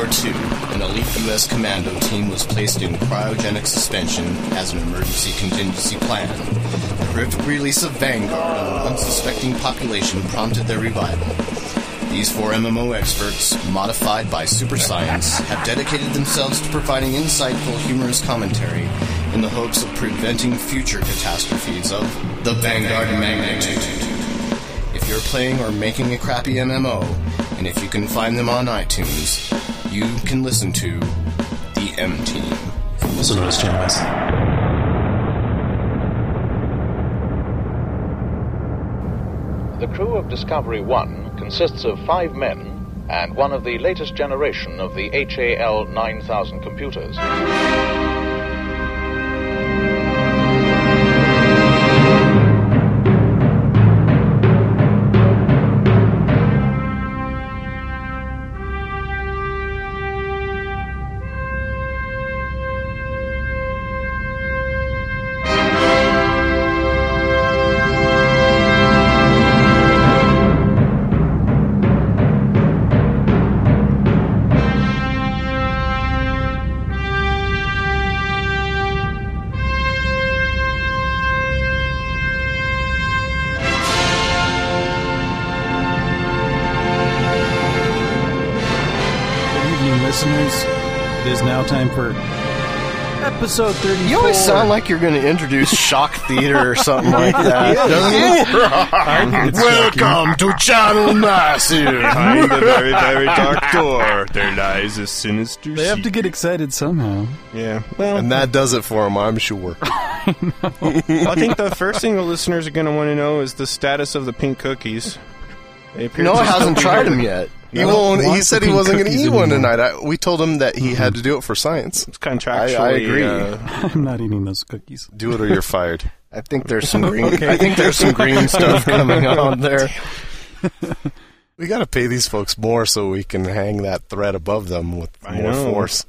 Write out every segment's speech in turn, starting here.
War II, an elite U.S. commando team was placed in cryogenic suspension as an emergency contingency plan. The horrific release of Vanguard on an unsuspecting population prompted their revival. These four MMO experts, modified by super science, have dedicated themselves to providing insightful, humorous commentary in the hopes of preventing future catastrophes of the Vanguard magnitude. If you're playing or making a crappy MMO, and if you can find them on iTunes, you can listen to the M Team. Also known as JMS. The crew of Discovery 1 consists of five men and one of the latest generation of the HAL 9000 computers. Episode 34. You always sound like you're going to introduce shock theater or something like that, don't you? Welcome to Channel Massive. Behind the very, very dark door, there lies a sinister They have to get excited somehow. Yeah. Well, And that does it for them, I'm sure. I think the first thing the listeners are going to want to know is the status of the pink cookies. They appear Noah hasn't tried them yet. He won't. He said he wasn't going to cookies eat one tonight. I, we told him that he had to do it for science. It's contractually. I- I agree. uh, I'm not eating those cookies. Do it or you're fired. I think there's some green. I think there's some green stuff coming on there. We got to pay these folks more so we can hang that thread above them with I more know. force.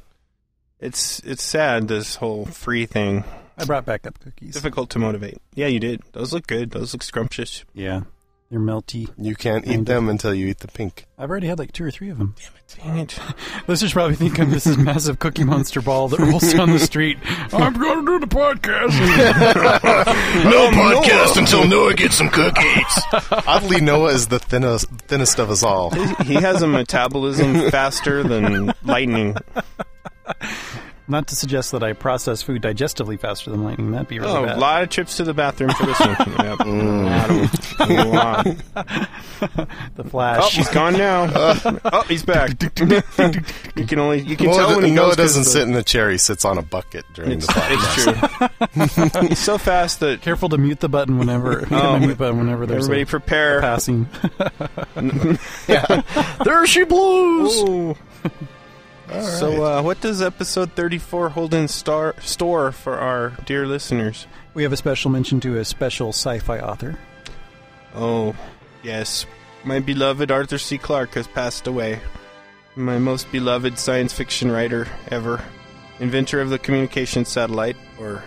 it's it's sad this whole free thing. I brought back up cookies. Difficult to motivate. Yeah, you did. Those look good. Those look scrumptious. Yeah, they're melty. You can't eat of. them until you eat the pink. I've already had like two or three of them. Damn it. Dang it. Listeners probably think I'm this is massive Cookie Monster ball that rolls down the street. I'm going to do the podcast. No podcast until Noah gets some cookies. Oddly, Noah is the thinnest, thinnest of us all. He has a metabolism faster than lightning. Not to suggest that I process food digestively faster than lightning. That'd be really Oh, a lot of trips to the bathroom for this one. Yep. Mm, a lot of 'em. The Oh, flash. he's gone now. Uh, oh, he's back. you can only you can tell Noah, when he Noah goes 'cause doesn't the- sit in the chair. He sits on a bucket during It's, the podcast. it's true. he's so fast that Careful to mute the button whenever. Oh, mute button whenever there's everybody a prepare. passing. yeah, There she blows. Ooh. So, uh, what does episode 34 hold in star- store for our dear listeners? We have a special mention to a special sci-fi author. Oh, yes. My beloved Arthur C. Clarke has passed away. My most beloved science fiction writer ever. Inventor of the communication satellite, or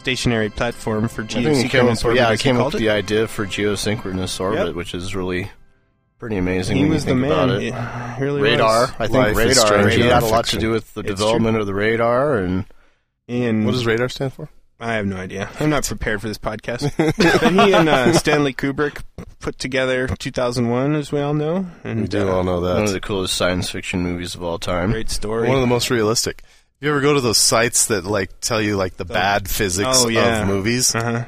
stationary platform for I think he came geosynchronous orbit, yeah, I came up with the idea for geosynchronous orbit, Yep. which is really pretty amazing. He when was you the think about man. it. It really radar, was. I think Life is radar. He had a lot to do with the It's development of the radar, and And What does radar stand for? I have no idea. I'm not prepared for this podcast. but he and uh, Stanley Kubrick put together 2001, as we all know. And, We do uh, all know that. one of the coolest science fiction movies of all time. Great story. One of the most realistic. You ever go to those sites that like tell you like the bad physics Oh, yeah. of movies? uh-huh.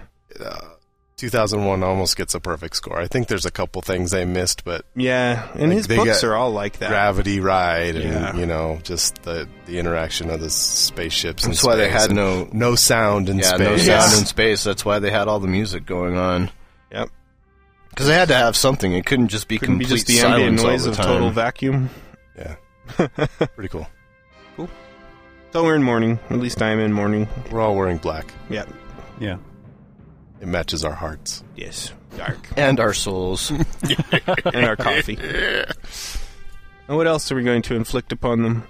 2001 almost gets a perfect score. I think there's a couple things they missed, but Yeah, and Like, his books are all like that. gravity ride and Yeah. you know just the the interaction of the spaceships. in That's why they had no no sound in yeah space. no Yes. sound in space. That's why they had all the music going on. Yep. Because they had to have something. It couldn't just be Couldn't be just the ambient silence all noise the of total vacuum. Yeah, pretty cool. cool. So we're in mourning. At least I'm in mourning. We're all wearing black. Yeah. Yeah. It matches our hearts. Yes. Dark. and our souls. and our coffee. And what else are we going to inflict upon them?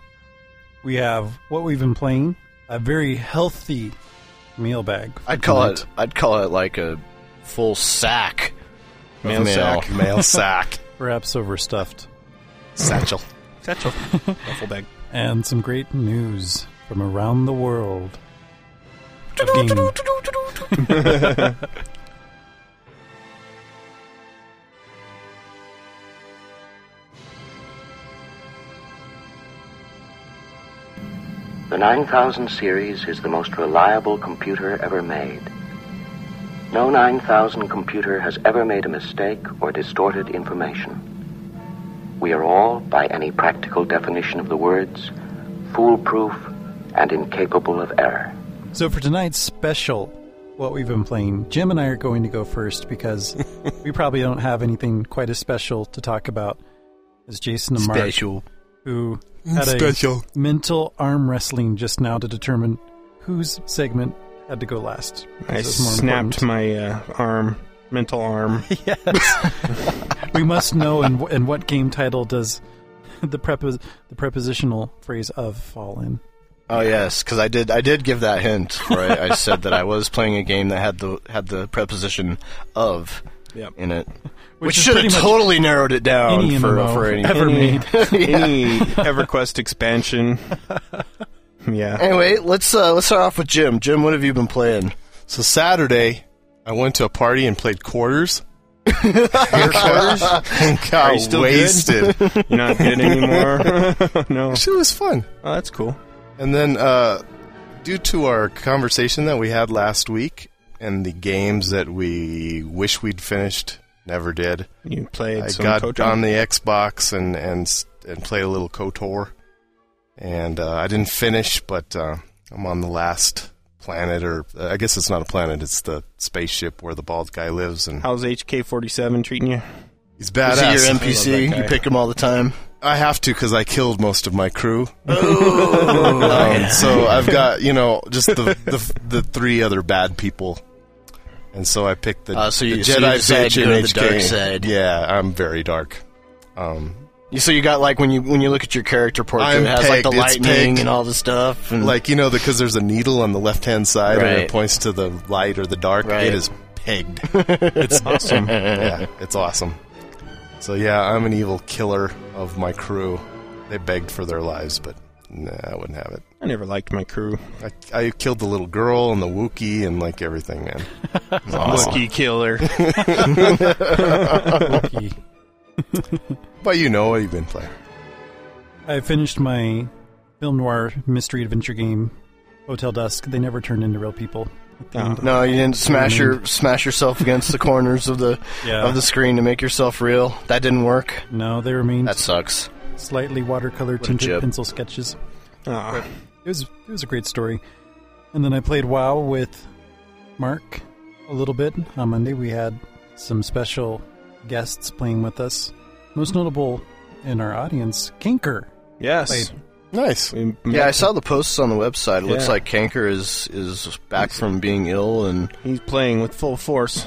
We have what we've been playing. A very healthy meal bag. I'd call tonight. it. I'd call it like a full sack. of Mail mail. sack. Mail sack, perhaps overstuffed. satchel. Satchel. Duffel bag. and some great news from around the world. The 9000 series is the most reliable computer ever made. No 9000 computer has ever made a mistake or distorted information. We are all, by any practical definition of the words, foolproof and incapable of error. So for tonight's special, what we've been playing, Jim and I are going to go first because we probably don't have anything quite as special to talk about as Jason and Mark, Special. who had Special. a mental arm wrestling just now to determine whose segment had to go last. I This is more snapped important. my uh, arm, mental arm. yes. we must know in, wh- in what game title does the prepos- the prepositional phrase of fall in. Oh yes, because I did. I did give that hint. Where I, I said that I was playing a game that had the had the preposition of Yep. in it, Which which, should have totally narrowed it down Any for MMO for any. ever Any- made. Any EverQuest expansion. yeah. Anyway, let's uh, let's start off with Jim. Jim, what have you been playing? So Saturday, I went to a party and played quarters. and got Are you still good? wasted. You're not good anymore. no. It was fun. Oh, that's cool. And then, uh, due to our conversation that we had last week and the games that we wish we'd finished, never did, You played I some got Kotor? on the Xbox and and and played a little Kotor. And uh, I didn't finish, but uh, I'm on the last planet, or uh, I guess it's not a planet; it's the spaceship where the bald guy lives, and How's HK47 treating you? he's badass. Is badass. he your NPC? You pick him all the time. I have to because I killed most of my crew. Oh, Um, so I've got you know just the, the the three other bad people, and so I picked the, Uh, so you- the so you Jedi decided bitch to and go to the HK. dark side. Yeah, I'm very dark. Um, You- So you got like when you when you look at your character portrait, I'm it has like the pegged, it's lightning pegged. and all the stuff. And like you know because there's a needle on the left hand side and Right. it points to the light or the dark. Right. It is pegged. it's awesome. yeah, it's awesome. So yeah, I'm an evil killer of my crew. They begged for their lives, but nah, I wouldn't have it. I never liked my crew. I, I killed the little girl and the Wookie and like everything, man. It was awesome. Killer. Wookiee. But you know what you've been playing. I finished my film noir mystery adventure game, Hotel Dusk. They never turned into real people. At the end. no, you didn't smash your smash yourself against the corners of the Yeah. of the screen to make yourself real. That didn't work. No, they remained That sucks. slightly watercolor a tinted pencil sketches. Ah. Aw. It was it was a great story. And then I played WoW with Mark a little bit on Monday. We had some special guests playing with us. Most notable in our audience, Kinker. yes. Played. Nice. We Yeah, I saw the posts on the website. It looks like Kanker is is back from being ill, and He's playing with full force.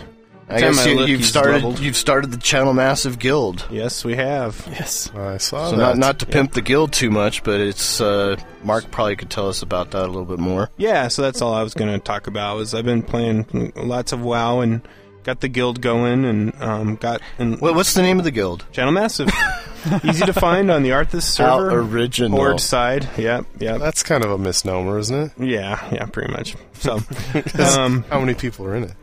I Time guess I you, look, you've started leveled. you've started the Channel Massive Guild. Yes, we have. Yes. I saw So that. not not to pimp the guild too much, but it's uh, Mark probably could tell us about that a little bit more. Yeah, so that's all I was going to talk about. Was I've been playing lots of WoW and got the guild going and um, got and Well, what's the name of the guild? Channel Massive. Easy to find on the Arthas How server. original. Horde side. Yep, yep. That's kind of a misnomer, isn't it? Yeah, yeah, pretty much. So, um, How many people are in it?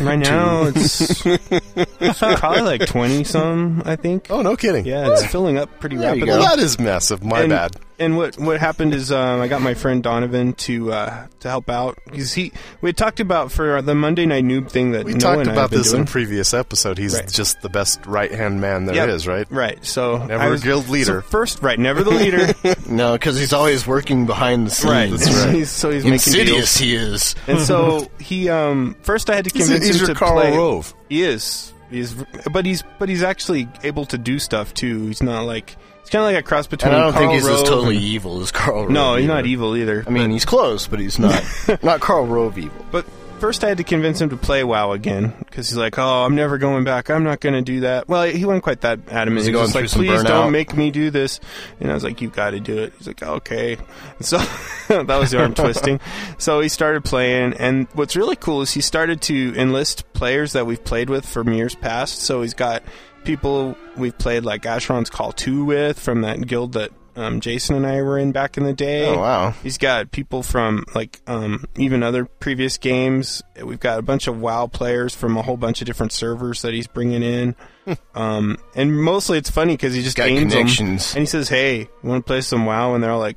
right now it's, it's probably like twenty some, I think. Oh, no kidding. Yeah, it's filling up pretty There rapidly. That is massive. My and, bad. And what what happened is um, I got my friend Donovan to uh, to help out because he we had talked about for the Monday night noob thing that We Noah talked and about have this doing. in a previous episode. He's Right. just the best right hand man there is, Yep. right? Right. So Never I a was- guild leader. so first, right? Never the leader. No, because he's always working behind the scenes. right. That's right. He's, so he's making Insidious deals. he is. And so he um first I had to He's, convince he's him your to Karl play. Rove. He is. He's but he's but he's actually able to do stuff too. He's not like he's kind of like a cross between. And I don't Karl think he's Rove as totally and- evil as Karl Rove. No, he's either. not evil either. I mean, he's close, but he's not not Karl Rove evil. But first I had to convince him to play WoW again because he's like, "Oh, I'm never going back. I'm not going to do that." Well, he wasn't quite that adamant. Was he was like, "Please burnout? don't make me do this." And I was like, "You've got to do it." He's like, "Okay." So that was the arm twisting. So he started playing, and what's really cool is he started to enlist players that we've played with from years past. So he's got people we've played like Asheron's Call Two with from that guild that. Um, Jason and I were in back in the day. Oh, wow. He's got people from like um, even other previous games. We've got a bunch of WoW players from a whole bunch of different servers that he's bringing in. um, and mostly it's funny because he just Got them, connections. and he says, "Hey, you want to play some WoW?" And they're all like.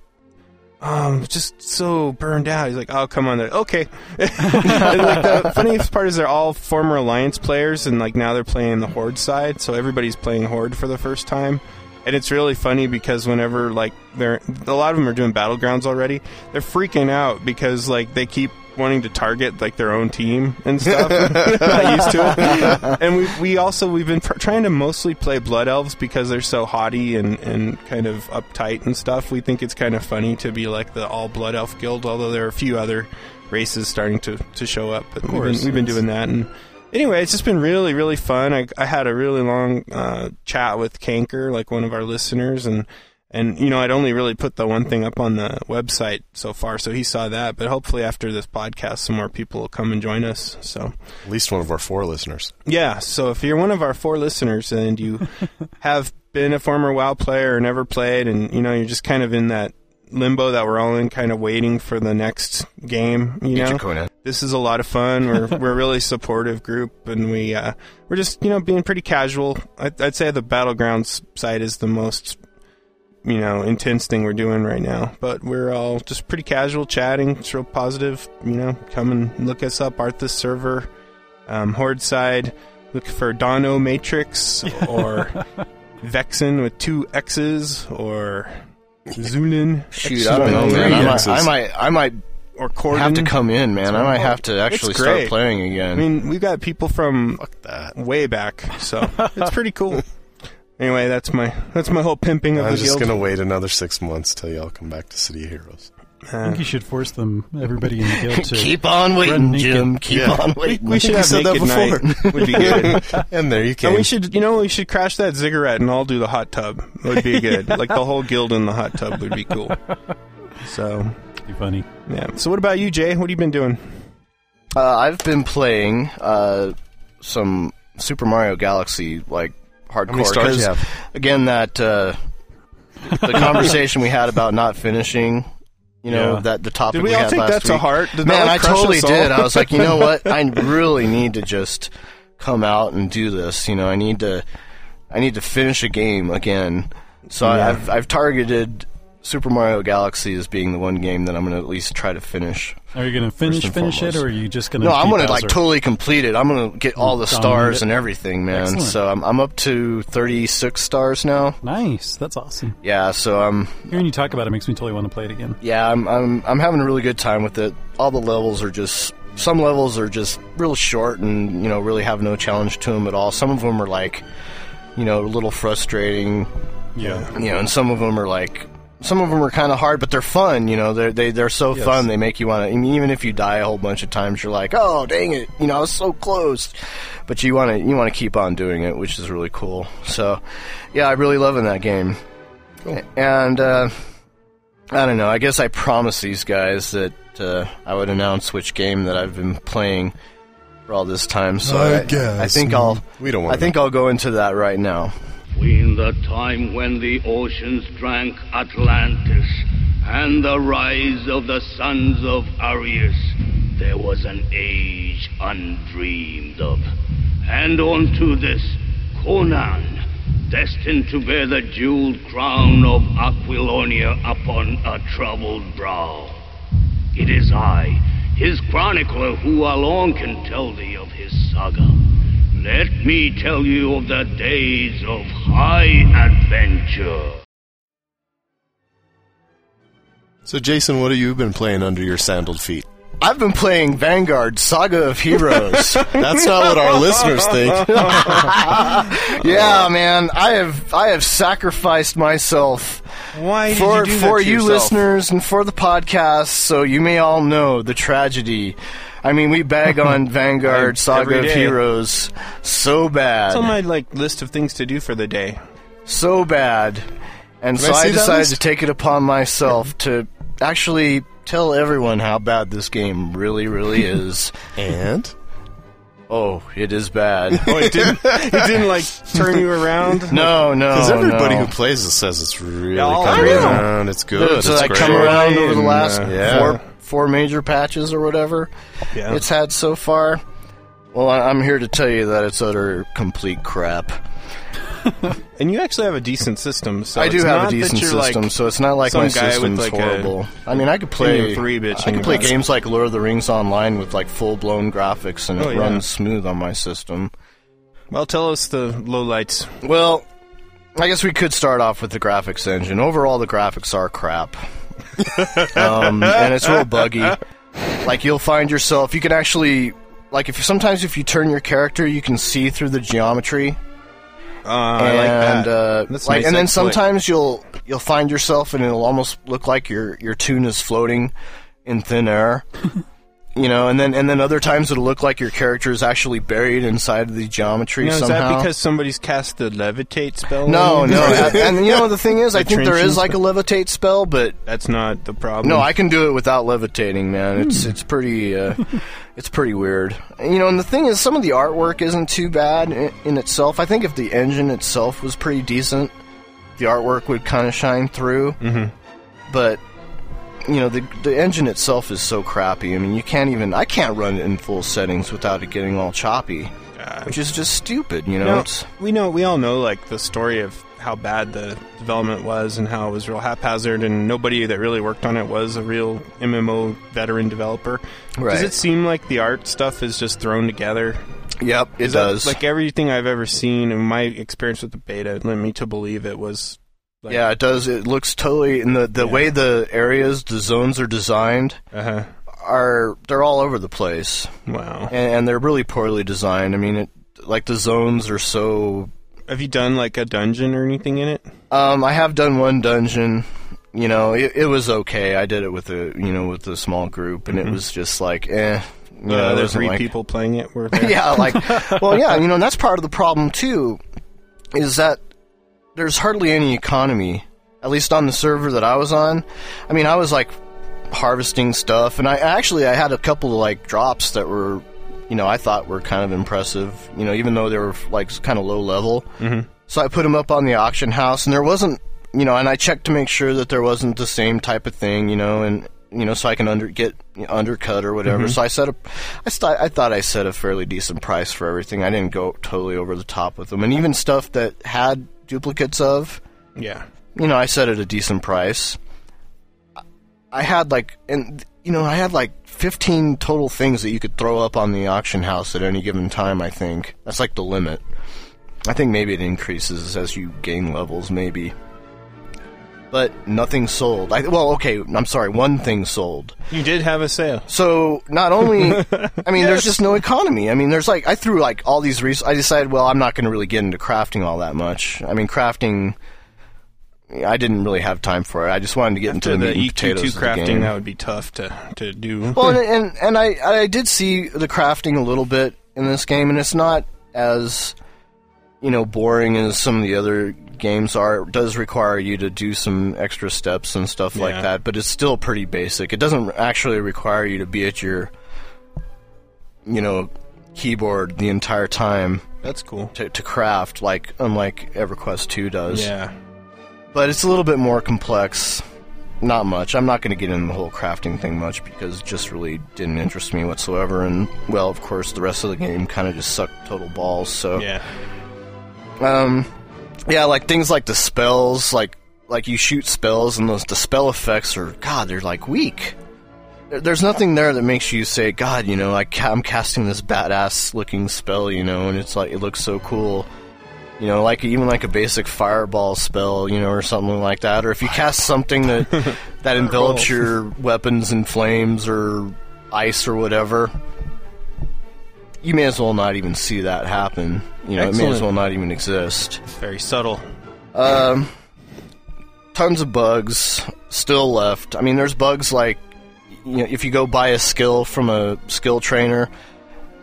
I'm just so burned out. He's like, "Oh, come on, there. okay." like the funniest part is they're all former Alliance players, and like now they're playing the Horde side, so everybody's playing Horde for the first time and it's really funny because whenever like they're a lot of them are doing battlegrounds already they're freaking out because like they keep wanting to target like their own team and stuff. Not used to it. And we we also we've been pr- trying to mostly play blood elves because they're so haughty and and kind of uptight and stuff. We think it's kind of funny to be like the all blood elf guild although there are a few other races starting to to show up but we've been, we've been doing that. And anyway, it's just been really, really fun. I, I had a really long uh, chat with Canker, like one of our listeners, and and you know I'd only really put the one thing up on the website so far, so he saw that. But hopefully after this podcast, some more people will come and join us. So At least one of our four listeners. yeah, so if you're one of our four listeners and you have been a former WoW player or never played, and you know you're just kind of in that limbo that we're all in, kind of waiting for the next game, you know this is a lot of fun. We're we're a really supportive group, and we uh, we're just you know being pretty casual. I'd, I'd say the battlegrounds side is the most you know intense thing we're doing right now. But we're all just pretty casual, chatting. It's real positive. You know, come and look us up. Art Arthas server, um, Horde side. Look for Dono Matrix or Vexen with two X's or Zulin. Shoot, I I don't know, man. I might, I might, I might or Corden. have to come in, man. I might have to actually start playing again. I mean, we've got people from That. way back, so it's pretty cool. Anyway, that's my that's my whole pimping of it. I'm the just guild. gonna wait another six months till y'all come back to City of Heroes. I think you should force them, everybody in the guild, to Keep on waiting, naked. Jim. Keep Yeah. on waiting. we should you have said that naked night. Would be good. and there you go. and we should, you know, we should crash that ziggurat and all do the hot tub. It Would be good. like the whole guild in the hot tub would be cool. So be funny. yeah. So what about you, Jay? What have you been doing? Uh, I've been playing uh, some Super Mario Galaxy, like hardcore. How many stars 'cause, you have? Again, that uh, the conversation we had about not finishing. You know Yeah. that the topic Did we all had take last that to week. heart? Did Man, like, I totally did. I was like, you know what? I really need to just come out and do this. You know, I need to, I need to finish a game again. So Yeah. I've I've targeted Super Mario Galaxy as being the one game that I'm going to at least try to finish. Are you going to finish finish it, or are you just going to? No, I'm gonna like totally complete it. I'm gonna get all the stars it. and everything, man. Excellent. So I'm I'm up to 36 stars now. Nice. That's awesome. Yeah, so I'm Hearing you talk about it makes me totally want to play it again. yeah I'm I'm I'm having a really good time with it. All the levels are just some levels are just real short and you know really have no challenge to them at all. Some of them are like you know a little frustrating, Yeah. you know, and some of them are like. Some of them are kind of hard, but they're fun. You know, they're they, they're so Yes. fun. They make you want to. I mean, even if you die a whole bunch of times, you're like, "Oh, dang it!" You know, I was so close. But you want to you want to keep on doing it, which is really cool. So, yeah, I'm really loving that game. And uh, I don't know. I guess I promised these guys that uh, I would announce which game that I've been playing for all this time. So I I, guess. I think I'll We don't want I think I'll go into that right now. Between the time when the oceans drank Atlantis and the rise of the sons of Aryas, there was an age undreamed of. And unto this, Conan, destined to bear the jeweled crown of Aquilonia upon a troubled brow. It is I, his chronicler, who alone can tell thee of his saga. Let me tell you of the days of high adventure. So, Jason, what have you been playing under your sandaled feet? I've been playing Vanguard Saga of Heroes. That's not what our listeners think. yeah, man, I have I have sacrificed myself Why did for you do for you yourself? listeners and for the podcast, so you may all know the tragedy I mean, we bag on Vanguard Saga of. Heroes so bad. It's on my like list of things to do for the day. so bad. And Can so I I, decided to take it upon myself to actually tell everyone how bad this game really, really is. And oh, it is bad. Oh, it didn't. it didn't like turn you around. No, no, because everybody no. who plays it says it's really all coming around. It's good. so it's I great. come around over the last yeah. four four major patches or whatever Yeah. it's had so far. Well, I'm here to tell you that it's utter complete crap. and you actually have a decent system. So I do have a decent system, Like, so it's not like my system's like, horrible. I mean, I could play 3 bitching I could play about it. games like Lord of the Rings online with like full blown graphics, and it Oh, yeah. runs smooth on my system. well, tell us the lowlights. Well, I guess we could start off with the graphics engine. Overall, the graphics are crap, um, and it's real buggy. Like you'll find yourself, you can actually, like if sometimes if you turn your character, you can see through the geometry. Uh, I like and that. uh, like, and then exploit. sometimes you'll you'll find yourself, and it'll almost look like your your tune is floating in thin air. You know, and then and then other times it'll look like your character is actually buried inside of the geometry Now, is that because somebody's cast the levitate spell? No, no, and, and you know the thing is, I think there is like a levitate spell, but that's not the problem. no, I can do it without levitating, man. Hmm. It's it's pretty uh, it's pretty weird. You know, and the thing is, some of the artwork isn't too bad in, in itself. I think if the engine itself was pretty decent, the artwork would kind of shine through. Mm-hmm. But you know, the the engine itself is so crappy. I mean, you can't even I can't run it in full settings without it getting all choppy, which is just stupid. You know, No, it's, we know we all know like the story of how bad the development was and how it was real haphazard and nobody that really worked on it was a real MMO veteran developer. Does it seem like the art stuff is just thrown together? yep, it Is that- does. like everything I've ever seen and my experience with the beta led me to believe it was like, yeah, it does. It looks totally in the the Yeah. way the areas, the zones are designed uh-huh. are they're all over the place, Wow. and, and they're really poorly designed. I mean, it like the zones are so. Have you done like a dungeon or anything in it? Um, I have done one dungeon. You know, it, it was okay. I did it with a you know with a small group, and it was just like eh. You know, uh, it there's three like- people playing it. Were yeah, like, well, yeah, you know, and that's part of the problem too, is that there's hardly any economy, at least on the server that I was on. I mean, I was like harvesting stuff, and I actually I had a couple of like drops that were, you know, I thought were kind of impressive, you know, even though they were like kind of low level. Mm-hmm. So I put them up on the auction house, and there wasn't, you know, and I checked to make sure that there wasn't the same type of thing, you know, and you know, so I can under get you know, undercut or whatever. So I set a, I, st- I thought I set a fairly decent price for everything. I didn't go totally over the top with them, and even stuff that had duplicates of, Yeah. you know, I set at a decent price. I had like, and you know, I had like 15 total things that you could throw up on the auction house at any given time. I think that's like the limit. I think maybe it increases as you gain levels, maybe. But nothing sold. I, well, okay, I'm sorry, one thing sold. You did have a sale. So not only, I mean, there's just no economy. I mean, there's like I threw like all these. Res- I decided, well, I'm not going to really get into crafting all that much. I mean, crafting. I didn't really have time for it. I just wanted to get After into the the meat and EQ2 potatoes crafting, game. that would be tough to, to do. Well, and, and and I I did see the crafting a little bit in this game, and it's not as you know boring as some of the other games are. It does require you to do some extra steps and stuff like that, but it's still pretty basic. It doesn't actually require you to be at your you know keyboard the entire time That's cool. to, to craft like unlike EverQuest 2 does Yeah. but it's a little bit more complex. Not much. I'm not going to get into the whole crafting thing much because it just really didn't interest me whatsoever. And well, of course, the rest of the game kind of just sucked total balls. So, Yeah. Um, yeah, like things like the spells, like like you shoot spells, and those the spell effects are God, they're like weak. There's nothing there that makes you say, God, you know, I ca- I'm casting this badass looking spell, you know, and it's like it looks so cool. You know, like even like a basic fireball spell, you know, or something like that. Or if you cast something that that envelops your weapons in flames or ice or whatever, you may as well not even see that happen. You know, it may as well not even exist. Very subtle. Um, tons of bugs still left. I mean, there's bugs like you know, if you go buy a skill from a skill trainer,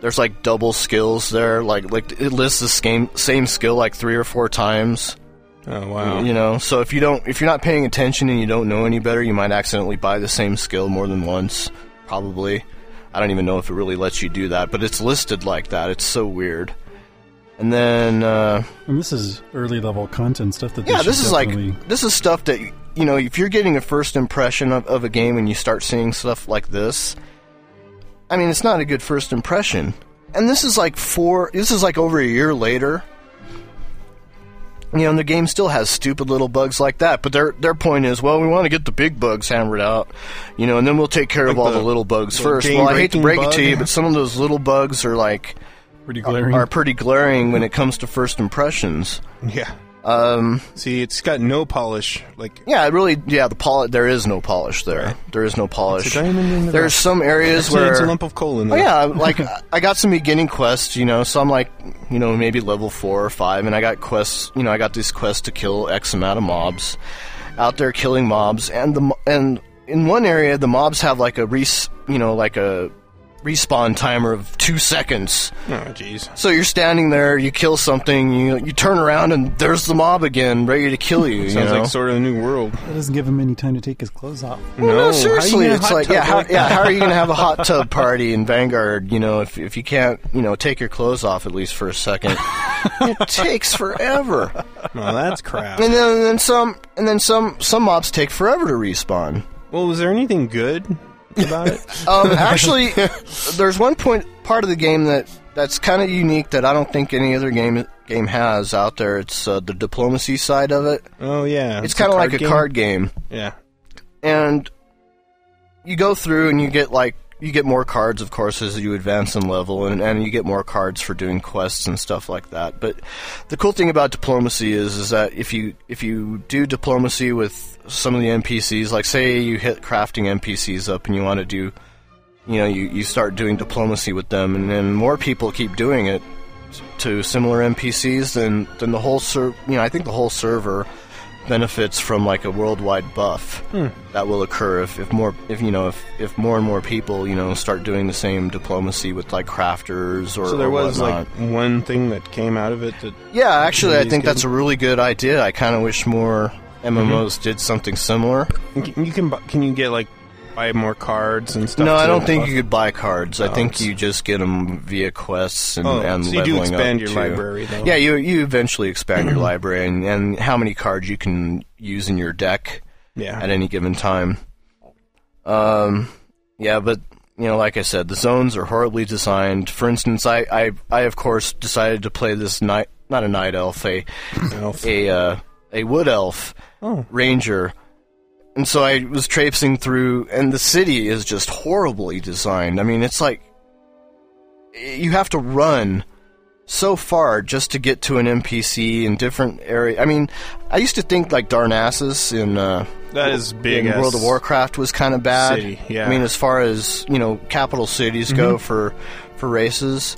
there's like double skills there. Like like it lists the same same skill like three or four times. Oh wow. You know, so if you don't, if you're not paying attention and you don't know any better, you might accidentally buy the same skill more than once. Probably. I don't even know if it really lets you do that, but it's listed like that. It's so weird. And then, uh, And this is early level content stuff that yeah, this is like this is stuff that you know. If you're getting a first impression of, of a game and you start seeing stuff like this, I mean, it's not a good first impression. And this is like four. This is like over a year later. You know, and the game still has stupid little bugs like that. But their their point is, well, we want to get the big bugs hammered out, you know, and then we'll take care of all the, the- little bugs the first. Well, I hate to game-breaking break it to you, but some of those little bugs are like pretty glaring. are pretty glaring when it comes to first impressions. Yeah. Um, See, it's got no polish. Like Yeah, it really. Yeah, the polish. There is no polish there. There is no polish. It's a diamond in the There's some areas it's, a- where. it's a lump of coal in oh there. yeah, like I got some beginning quests, you know. So I'm like, you know, maybe level four or five, and I got quests. You know, I got these quests to kill X amount of mobs out there killing mobs, and the and in one area the mobs have like a res, you know, like a respawn timer of two seconds. Oh jeez. So you're standing there, you kill something, you you turn around, and there's the mob again, ready to kill you. you Sounds know? like sort of a new world. That doesn't give him any time to take his clothes off. Well, No, how no, seriously, it's like tub yeah, how, like yeah. How are you gonna have a hot tub party in Vanguard? You know, if if you can't, you know, take your clothes off at least for a second, it takes forever. Well, that's crap. And then, and then some, and then some some mobs take forever to respawn. Well, was there anything good about it? Um, actually, there's one point part of the game that that's kind of unique that I don't think any other game game has out there. It's uh, the diplomacy side of it. Oh yeah, It's kind of like a game? card game. Yeah. and you go through and you get like you get more cards of course as you advance in level and, and you get more cards for doing quests and stuff like that but the cool thing about diplomacy is is that if you if you do diplomacy with some of the npcs like say you hit crafting npcs up and you want to do you know you, you start doing diplomacy with them and then more people keep doing it to similar npcs then then the whole ser- you know i think the whole server benefits from like a worldwide buff hmm. that will occur if, if more if you know if, if more and more people you know start doing the same diplomacy with like crafters or So there or was whatnot. like one thing that came out of it that yeah actually I think good- that's a really good idea. I kind of wish more MMOs did something similar you can, you can you get like buy more cards and stuff. no I don't think you could buy cards I Oh, think it's- you just get them via quests and, Oh, and so you do expand up your too. library, though. yeah you you eventually expand your library and, and how many cards you can use in your deck Yeah. at any given time. Um, yeah, but you know, like I said, the zones are horribly designed. For instance, I, I, I of course decided to play this night, not a night elf, a Elf. a uh, a wood elf Oh. ranger, and so I was traipsing through, and the city is just horribly designed. I mean, it's like you have to run so far just to get to an NPC in different area. I mean, I used to think like Darnassus in uh, That is big in World of Warcraft was kind of bad. city, yeah. I mean, as far as you know, capital cities go for for races,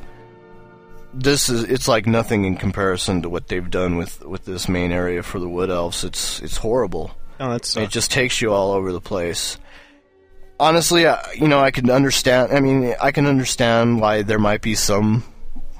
this is it's like nothing in comparison to what they've done with with this main area for the Wood Elves. It's it's horrible. Oh, that's It just takes you all over the place. Honestly, I, you know, I can understand. I mean, I can understand why there might be some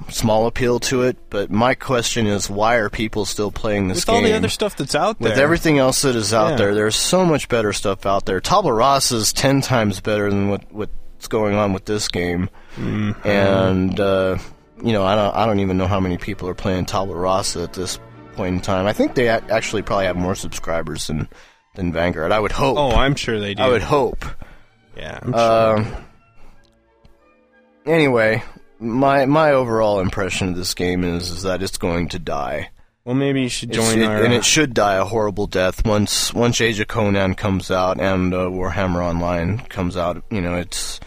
small appeal to it, but my question is, why are people still playing this with game? With all the other stuff that's out there. With everything else that is out Yeah. there, there's so much better stuff out there. Tabula Rasa is ten times better than what what's going on with this game, Mm-hmm. and uh, you know, I don't I don't even know how many people are playing Tabula Rasa at this point in time. I think they actually probably have more subscribers than than Vanguard. I would hope. Oh, I'm sure they do. I would hope. Yeah. I'm sure. Um, anyway, my my overall impression of this game is is that it's going to die. well, maybe you should join it- our. and it should die a horrible death once once Age of Conan comes out and uh, Warhammer Online comes out. You know, it's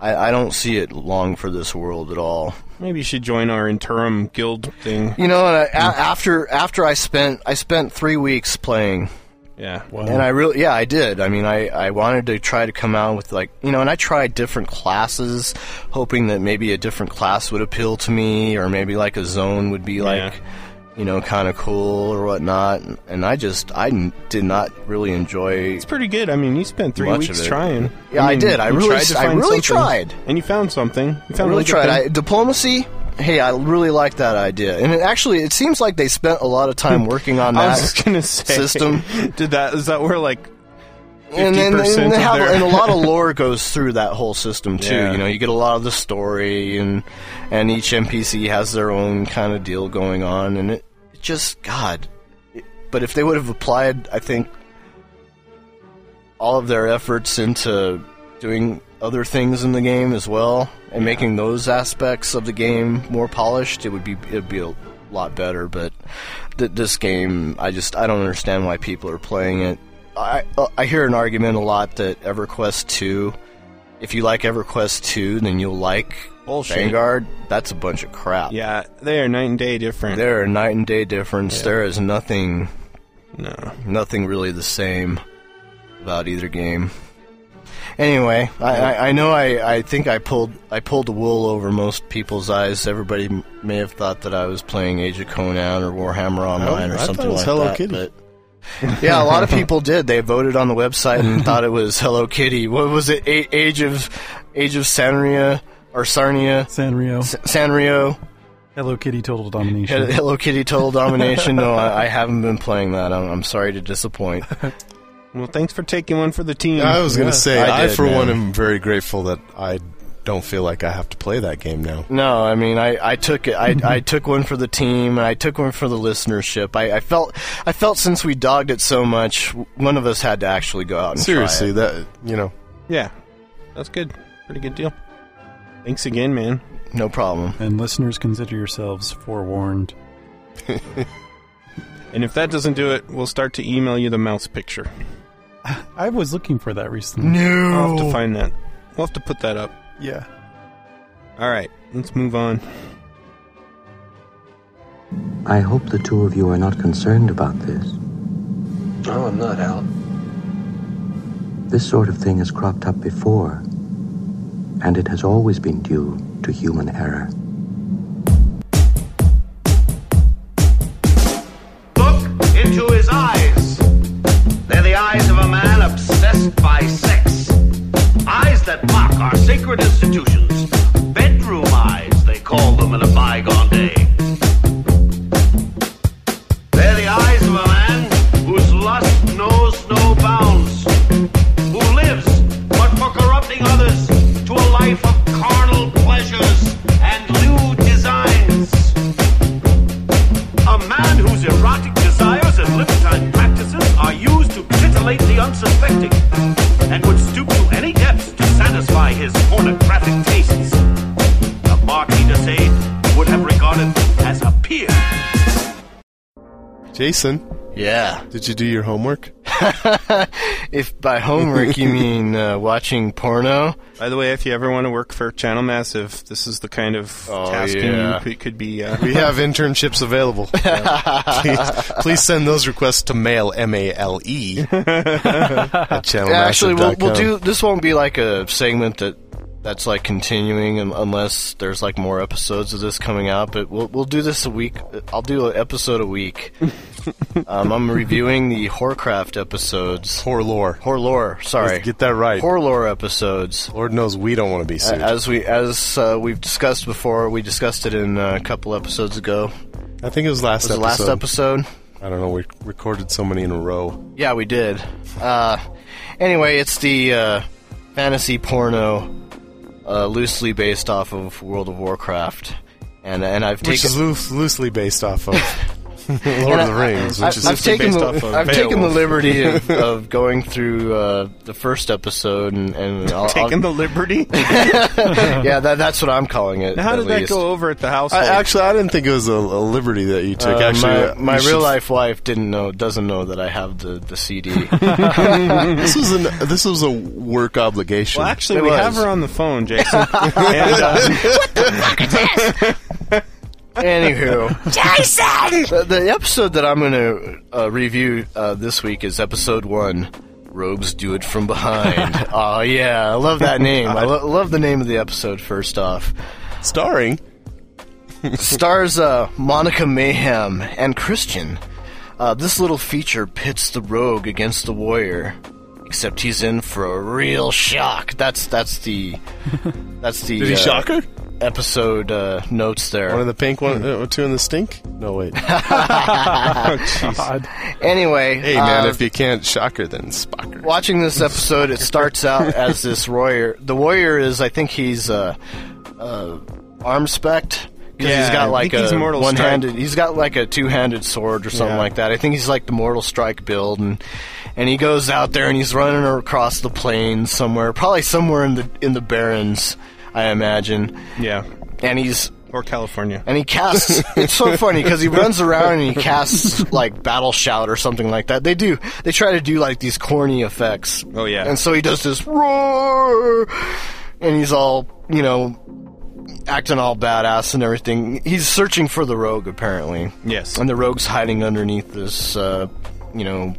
I, I don't see it long for this world at all. Maybe you should join our interim guild thing. You know, and I, a- after after I spent I spent three weeks playing Yeah. And I really, yeah, I did. I mean, I, I wanted to try to come out with like, you know, and I tried different classes, hoping that maybe a different class would appeal to me, or maybe like a zone would be like, you know, kind of cool or whatnot. And I just, I did not really enjoy. It's pretty good. I mean, you spent three weeks trying. Yeah, I did. I really- tried to I really tried. and you found something. You found a really tried. I, diplomacy. Hey, I really like that idea, and it actually it seems like they spent a lot of time working on I that was gonna say, system. Did that? Is that where like? And then 50% and, they of have, their- and a lot of lore goes through that whole system too. Yeah. You know, you get a lot of the story, and and each NPC has their own kind of deal going on, and it, it just God. It- but if they would have applied, I think all of their efforts into doing other things in the game as well, and making those aspects of the game more polished, it would be it'd be a lot better. But th- this game, I just I don't understand why people are playing it. I uh, I hear an argument a lot that EverQuest two, if you like EverQuest two, then you'll like Bullshit. Vanguard. That's a bunch of crap. Yeah, they are night and day different. There are night and day difference. There is nothing no. nothing really the same about either game. Anyway, I, I, I know I, I think I pulled I pulled the wool over most people's eyes. Everybody may have thought that I was playing Age of Conan or Warhammer Online I or something it was like Hello that. Kitty. But yeah, a lot of people did. They voted on the website and thought it was Hello Kitty. What was it? A- Age of Age of Sanria or Sarnia? Sanrio. S- Sanrio. Hello Kitty Total Domination. He- Hello Kitty Total Domination. No, I, I haven't been playing that. I'm, I'm sorry to disappoint. Well, thanks for taking one for the team. I was gonna Yeah, say, I I, did, for man. one am very grateful that I don't feel like I have to play that game now. No, I mean, I, I took it. I, I took one for the team, and I took one for the listenership. I, I felt, I felt since we dogged it so much, one of us had to actually go out and Seriously, try it. that you know, yeah, that's good. Pretty good deal. Thanks again, man. No problem. and listeners, consider yourselves forewarned. And if that doesn't do it, we'll start to email you the mouse picture. I was looking for that recently. No, I'll have to find that. We'll have to put that up. Yeah. All right, let's move on. I hope the two of you are not concerned about this. No, I'm not, Al. This sort of thing has cropped up before, and it has always been due to human error. Sacred institutions. Jason, Yeah. did you do your homework? If by homework you mean uh, watching porno, By the way, if you ever want to work for Channel Massive, this is the kind of Oh, tasking yeah. you could, could be. Uh, We have internships available. please, please send those requests to mail m a l e at channelmassive.com. actually, we'll, we'll do. This won't be like a segment that that's like continuing unless there's like more episodes of this coming out. But we'll we'll do this a week. I'll do an episode a week. um, I'm reviewing the Whorecraft episodes. Poor lore. Horlore, sorry, Let's get that right. Horlore episodes. Lord knows we don't want to be sued. As we as uh, we've discussed before, we discussed it in a couple episodes ago. I think it was last Was episode. last episode? I don't know. We recorded so many in a row. Yeah, we did. Uh, anyway, it's the uh, fantasy porno, uh, loosely based off of World of Warcraft, and and I've Which taken is loose, loosely based off of Lord of the Rings, which I've, is I've taken based the, off of I've taken the liberty of, of going through uh, the first episode and, and I'll, taking I'll, the liberty. yeah that, that's what I'm calling it. How at did that go over at the house? Actually, I didn't think it was a, a liberty that you took. Uh, actually, my, uh, my real should- life wife didn't know doesn't know that I have the, the CD. This was an this was a work obligation. well, actually, It we was. have her on the phone, Jason. and, uh, Anywho, Jason. The, the episode that I'm going to uh, review uh, this week is episode one. Rogues do it from behind. oh yeah, I love that name. I lo- love the name of the episode. First off, starring Stars uh, Monica Mayhem and Christian. Uh, this little feature pits the rogue against the warrior, except he's in for a real shock. That's that's the that's the Did he uh, shock her? episode uh, notes there. One in the pink, one, uh, two in the stink? No, wait. oh, God. Anyway, Hey, man, uh, if you can't shock her, then spock her. watching this episode, it starts out as this warrior. The warrior is, I think he's uh, uh, arm spect. Because Yeah, he's got like he's a Mortal one-handed. He's got like a two-handed sword or something Yeah. like that. I think he's like the Mortal Strike build, and and he goes out there and he's running across the plains somewhere, probably somewhere in the in the Barrens, I imagine. Yeah. And he's Or California. and he casts. it's so funny because he runs around and he casts like battle shout or something like that. They do. They try to do like these corny effects. Oh, yeah. And so he does this roar, and he's all you know, acting all badass and everything. He's searching for the rogue apparently. Yes. And the rogue's hiding underneath this, uh, you know,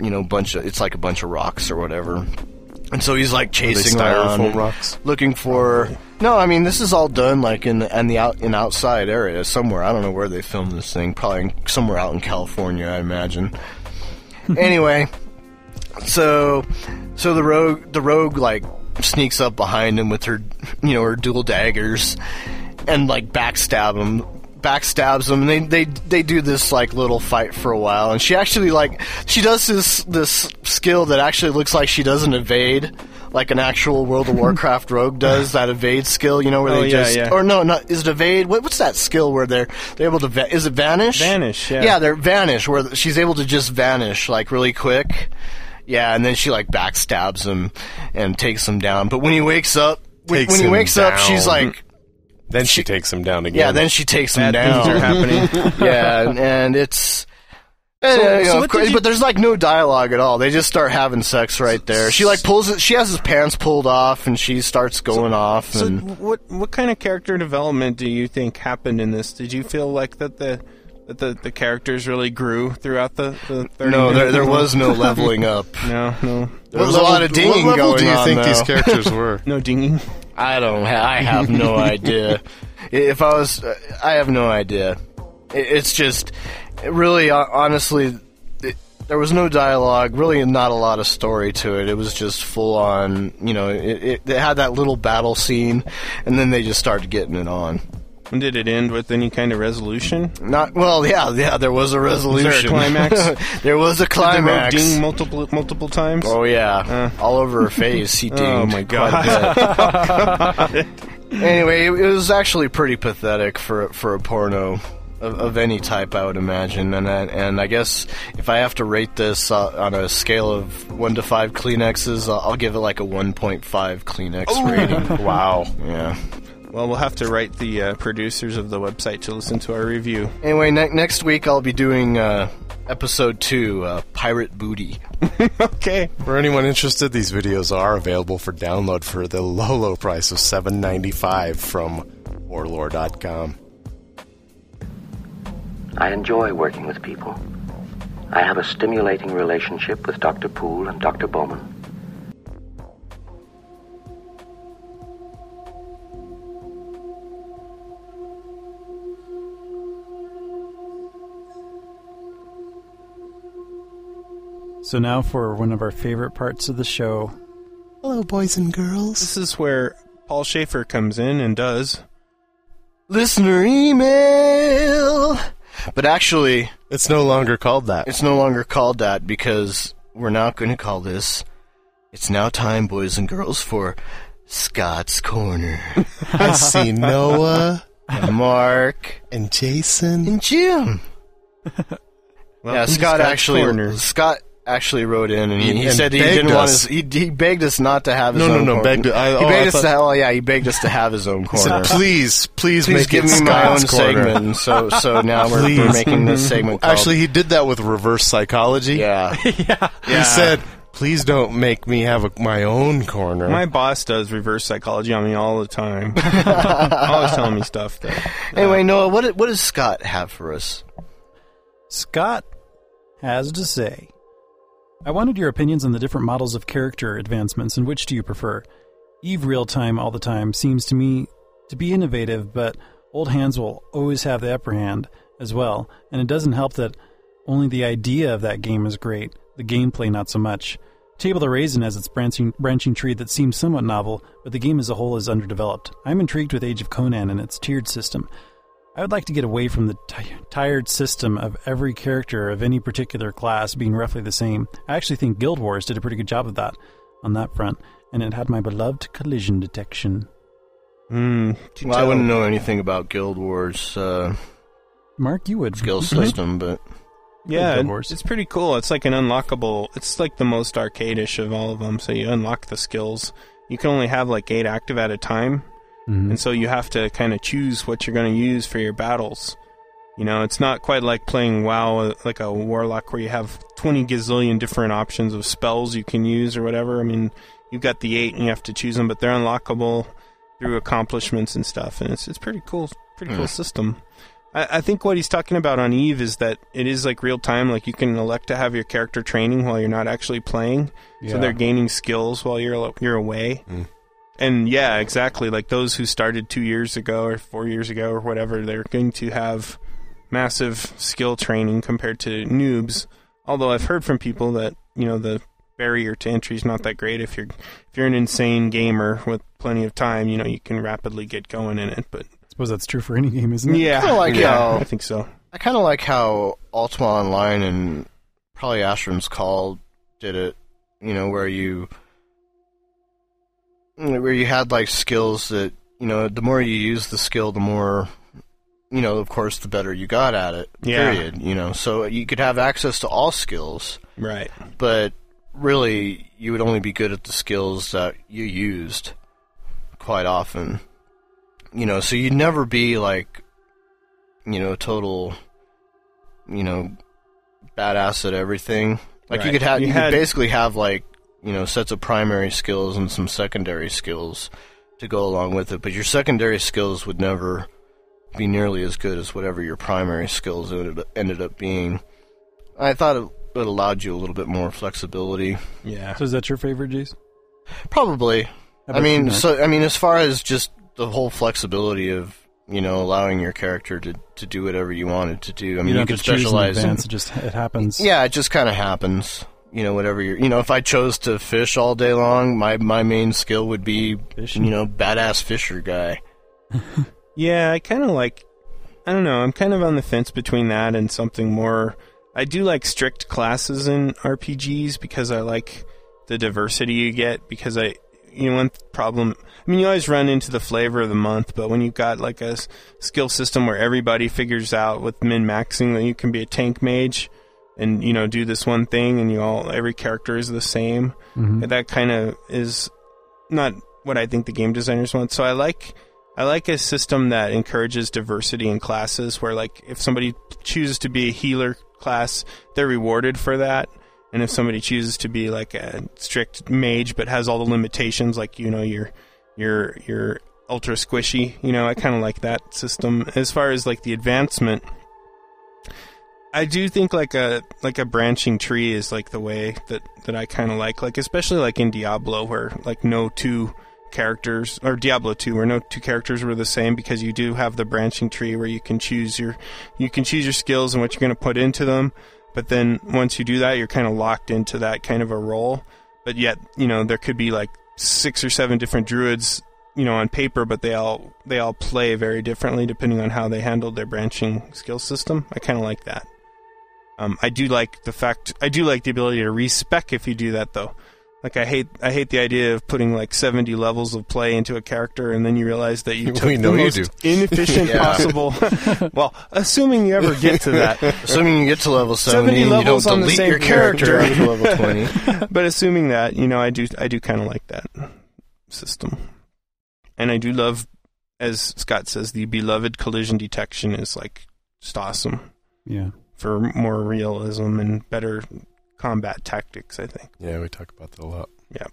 you know, bunch of. It's like a bunch of rocks or whatever. And so he's like chasing around, rocks? looking for. No, I mean this is all done like in the, in the out in outside area somewhere. I don't know where they filmed this thing. Probably in- somewhere out in California, I imagine. anyway, so so the rogue the rogue like sneaks up behind him with her you know her dual daggers and like backstab him backstabs him and they they they do this like little fight for a while and she actually like she does this this skill that actually looks like she doesn't evade like an actual World of Warcraft rogue does that evade skill you know where Oh, they yeah, just yeah. or no not is it evade what, what's that skill where they're they're able to va- is it vanish Vanish, yeah. yeah they're vanish where she's able to just vanish like really quick yeah, and then she like backstabs him and takes him down. But when he wakes up, when, when he him wakes up, she's like, Then she takes him down again. yeah. Then she takes him Bad down. things are happening. yeah, and, and it's. and, uh, you so know, what of course- you- but there's like no dialogue at all. They just start having sex right there. She like pulls it. She has his pants pulled off, and she starts going off. So and what what kind of character development do you think happened in this? Did you feel like that the that the, the characters really grew throughout the, the 30 no, there, there was no leveling up. no no There was a lot of dinging what level do you on, think these characters were? no dinging. I don't. Ha- I have no idea. If I was, uh, I have no idea. It's just, it really, uh, honestly, it, there was no dialogue. Really, not a lot of story to it. It was just full on. You know, it, it, it had that little battle scene, and then they just started getting it on. And did it end with any kind of resolution? Not well. Yeah, yeah. There was a resolution. There was a climax? there was a Did the climax. ding multiple multiple times? Oh yeah, all over her face. He dinged. Oh, my bit. anyway, it, was actually pretty pathetic for for a porno of, of any type, I would imagine. And I, and I guess if I have to rate this uh, on a scale of one to five Kleenexes, I'll, I'll give it like a one point five Kleenex rating. Wow. Yeah. Well, we'll have to write the uh, producers of the website to listen to our review. Anyway, ne- next week I'll be doing uh, episode two, uh, Pirate Booty. Okay. For anyone interested, these videos are available for download for the low, low price of seven ninety five from Warlord.com. I enjoy working with people. I have a stimulating relationship with Dr. Poole and Dr. Bowman. So now for one of our favorite parts of the show. Hello, boys and girls. This is where Paul Shaffer comes in and does. Listener email! But actually, It's no longer called that. It's no longer called that because we're not going to call this. It's now time, boys and girls, for Scott's Corner. I see Noah And Mark and Jason. and Jim. yeah, Scott actually Corner. Scott actually wrote in and he, he And said he didn't want us. his he, he begged us not to have his No, no, own no, corner. begged- I- he oh, I begged us thought- to oh yeah he begged us to have his own He said, corner. please, please, Please make give it me my own Scott's corner. segment. So so now we're, we're making this mm-hmm. segment. Called, Actually, he did that with reverse psychology. yeah. yeah. He said, please don't make me have a, my own corner. My boss does reverse psychology on me all the time. Always telling me stuff that. Anyway, Noah, what what does Scott have for us? Scott has to say I wanted your opinions on the different models of character advancements and which do you prefer? Eve real time all the time seems to me to be innovative, but old hands will always have the upper hand as well, and it doesn't help that only the idea of that game is great, the gameplay not so much. Tabula Rasa has its branching, branching tree that seems somewhat novel, but the game as a whole is underdeveloped. I'm intrigued with Age of Conan and its tiered system. I would like to get away from the t- tired system of every character of any particular class being roughly the same. I actually think Guild Wars did a pretty good job of that on that front, and it had my beloved collision detection. Hmm. Well, I wouldn't know anything about Guild Wars uh, Mark, you would skill system, but Yeah, Guild Wars. it's pretty cool. It's like an unlockable. It's like the most arcadish of all of them. So you unlock the skills. You can only have like eight active at a time, Mhm. and so you have to kind of choose what you're going to use for your battles. You know, it's not quite like playing WoW, like a warlock, where you have 20 gazillion different options of spells you can use or whatever. I mean, you've got the eight, and you have to choose them, but they're unlockable through accomplishments and stuff, and it's it's pretty cool. Pretty cool system. I, I think what he's talking about on Eve is that it is like real time. Like you can elect to have your character training while you're not actually playing, so they're gaining skills while you're you're away. Mm. And yeah, exactly. Like those who started two years ago or four years ago or whatever, they're going to have massive skill training compared to noobs. Although I've heard from people that you know the barrier to entry is not that great. If you're if you're an insane gamer with plenty of time, you know you can rapidly get going in it. But I suppose that's true for any game, isn't it? yeah, Kinda like yeah, how- I think so. I kind of like how Ultima Online and probably Asheron's Call did it. You know, where you where you had like skills that you know, the more you use the skill, the more you know. Of course, the better you got at it. Yeah. Period. You know, so you could have access to all skills, Right. but really, you would only be good at the skills that you used quite often. You know, so you'd never be like, you know, total, you know, badass at everything. Like you could have, You you, had- could basically have like, you know, sets of primary skills and some secondary skills to go along with it. But your secondary skills would never be nearly as good as whatever your primary skills ended, ended up being. I thought it, it allowed you a little bit more flexibility. Yeah. So is that your favorite, Jace? Probably. I mean, so I mean, as far as just the whole flexibility of you know allowing your character to, to do whatever you wanted to do. I mean, you you, could have to choose in specialize. in- It just it happens. yeah, it just kind of happens. You know, whatever you're. You know, if I chose to fish all day long, my my main skill would be Fishing. you know badass fisher guy. Yeah, I kind of like. I don't know. I'm kind of on the fence between that and something more. I do like strict classes in RPGs because I like the diversity you get. Because I, you know, one problem. I mean, you always run into the flavor of the month, but when you've got like a skill system where everybody figures out with min maxing that you can be a tank mage and you know do this one thing, and you all every character is the same. Mhm. that kind of is not what I think the game designers want. So I like I like a system that encourages diversity in classes where like if somebody chooses to be a healer class, they're rewarded for that. And if somebody chooses to be like a strict mage but has all the limitations like you know you're you're you're ultra squishy, you know, I kind of like that system as far as like the advancement I do think like a like a branching tree is like the way that that I kind of like like especially like in Diablo where like no two characters or Diablo 2 where no two characters were the same because you do have the branching tree where you can choose your you can choose your skills and what you're going to put into them but then once you do that you're kind of locked into that kind of a role. But yet you know there could be like six or seven different druids you know on paper but they all they all play very differently depending on how they handled their branching skill system. I kind of like that um, I do like the fact I do like the ability to respec if you do that though. Like I hate I hate the idea of putting like 70 levels of play into a character and then you realize that you We took the know you most do. inefficient Yeah. possible. well, assuming you ever get to that. Assuming you get to level 70 seventy, and you don't levels on the same your character character. level twenty. but assuming that, you know, I do I do kind of like that system. And I do love as Scott says the beloved collision detection is like just awesome Yeah. For more realism and better combat tactics, I think. Yeah, we talk about that a lot. Yeah.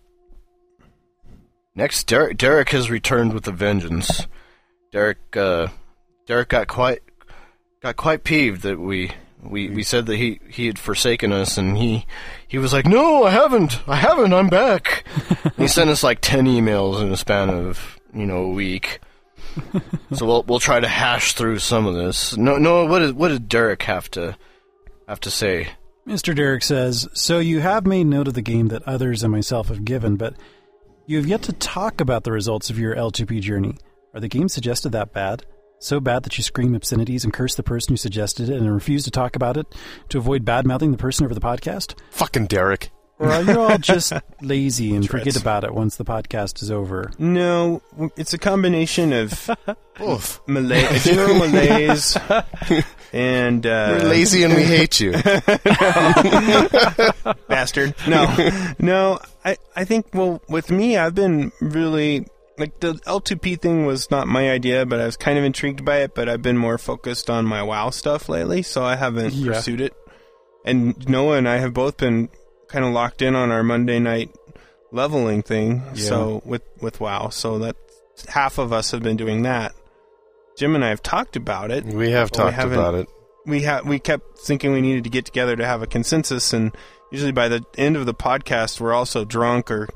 Next, Derek, Derek has returned with a vengeance. Derek, uh, Derek got quite got quite peeved that we we, we said that he, he had forsaken us, and he he was like, "No, I haven't. I haven't. I'm back." He sent us like ten emails in a span of you know a week, so we'll we'll try to hash through some of this. No, no. What did what did Derek have to have to say? Mr. Derek says, So you have made note of the game that others and myself have given, but you have yet to talk about the results of your L2P journey. Are the games suggested that bad? So bad that you scream obscenities and curse the person who suggested it and refuse to talk about it to avoid bad mouthing the person over the podcast? Fucking Derek. Or are you all just lazy and Threats. forget about it once the podcast is over? No, it's a combination of Oof. Malay, general malaise and uh, We're lazy and we hate you. bastard. No, no. I I think well with me, I've been really like the L2P thing was not my idea, but I was kind of intrigued by it. But I've been more focused on my WoW stuff lately, so I haven't Yeah. pursued it. And Noah and I have both been kind of locked in on our Monday night leveling thing. So with with WoW, so that half of us have been doing that. Jim and I have talked about it. We have Well, we talked about it. we ha- we kept thinking we needed to get together to have a consensus, and usually by the end of the podcast, we're also drunk or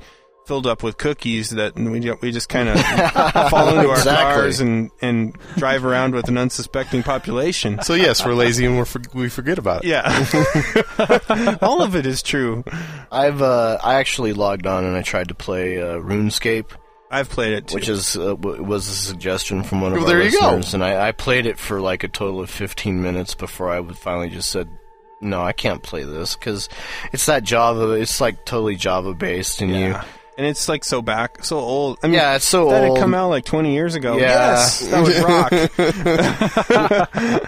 filled up with cookies that we we just kind of fall into our Exactly. cars and and drive around with an unsuspecting population. So yes, we're lazy and we're for- we forget about it. Yeah, all of it is true. I've uh, I actually logged on and I tried to play uh, RuneScape, I've played it too. which is uh, w- was a suggestion from one of Well, our there you go. listeners, and I, I played it for like a total of 15 minutes before I would finally just said, no, I can't play this because it's that Java. It's like totally Java based, and you yeah. And it's like so back, so old. I mean, yeah, it's so that old. had come out like 20 years ago. Yeah. Yes, that would rock.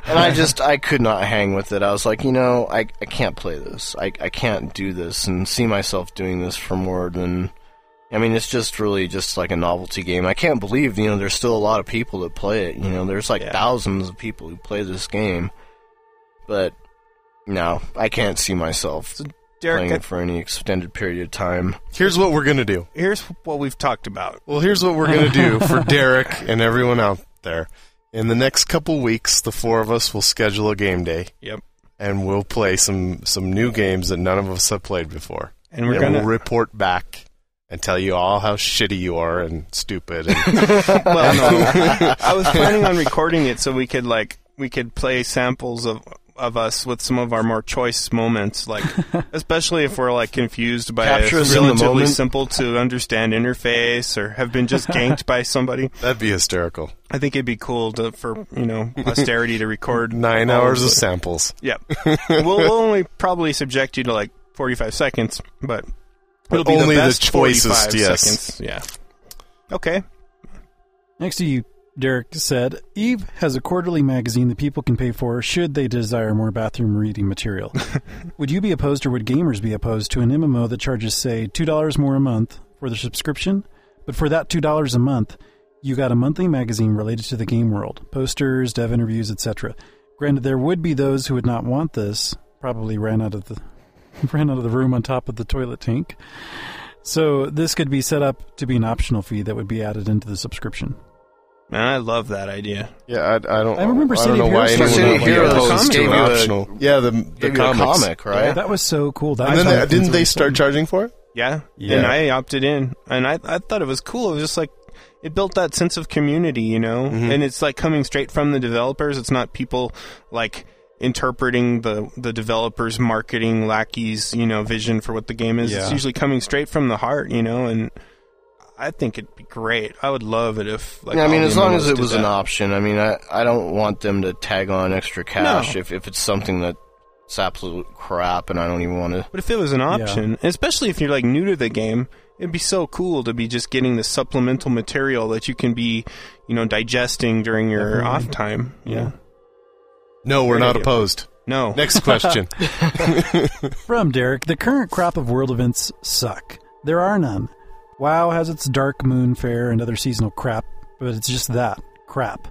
and I just I could not hang with it. I was like, you know, I I can't play this. I I can't do this and see myself doing this for more than. I mean, it's just really just like a novelty game. I can't believe you know there's still a lot of people that play it. You know, there's like Yeah. thousands of people who play this game, but no, I can't see myself Derek, playing it for any extended period of time. Here's what we're gonna do. here's what we've talked about. Well, here's what we're gonna do for Derek and everyone out there. In the next couple weeks, the four of us will schedule a game day, Yep. and we'll play some some new games that none of us have played before. And we're and gonna we'll report back and tell you all how shitty you are and stupid. And Well, no. I was planning on recording it so we could like we could play samples of of us with some of our more choice moments, like especially if we're like confused by Capture a us relatively simple to understand interface or have been just ganked by somebody. that'd be hysterical. I think it'd be cool to for you know posterity to record Nine hours of the- samples. Yep. we'll, we'll only probably subject you to like forty five seconds, but it'll be Only the the best choicest, 45 yes. seconds. Yeah. Okay. Next to you, Derek said, Eve has a quarterly magazine that people can pay for should they desire more bathroom reading material. would you be opposed or would gamers be opposed to an MMO that charges, say, $2 more a month for the subscription? But for that $2 a month, you got a monthly magazine related to the game world, posters, dev interviews, etc. Granted, there would be those who would not want this, probably ran out of the ran out of the room on top of the toilet tank. So this could be set up to be an optional fee that would be added into the subscription. Man, I love that idea. Yeah, I, I don't. I remember I City don't know of why Heroes City of Heroes opposed to gave an you a- optional. yeah, the the Gave you a comics. comic, right? That was so cool. That And then they, didn't they start awesome. charging for it? Yeah. Yeah. And I opted in. And I, I thought it was cool. It was just like, it built that sense of community, you know? Mm-hmm. And it's like coming straight from the developers. It's not people like interpreting the, the developers' marketing lackeys, you know, vision for what the game is. It's usually coming straight from the heart, you know? And I think it'd be great. I would love it if, like, yeah, I mean, as long as it did was an option. I mean, I, I don't want them to tag on extra cash No. if, if it's something that's absolute crap and I don't even want to. But if it was an option, especially if you're like new to the game, it'd be so cool to be just getting the supplemental material that you can be, you know, digesting during your Definitely. off time. Yeah. No, we're Great not idea. opposed. No. Next question. From Derek, the current crop of world events suck. There are none. WoW has its Darkmoon Faire and other seasonal crap, but it's just that crap.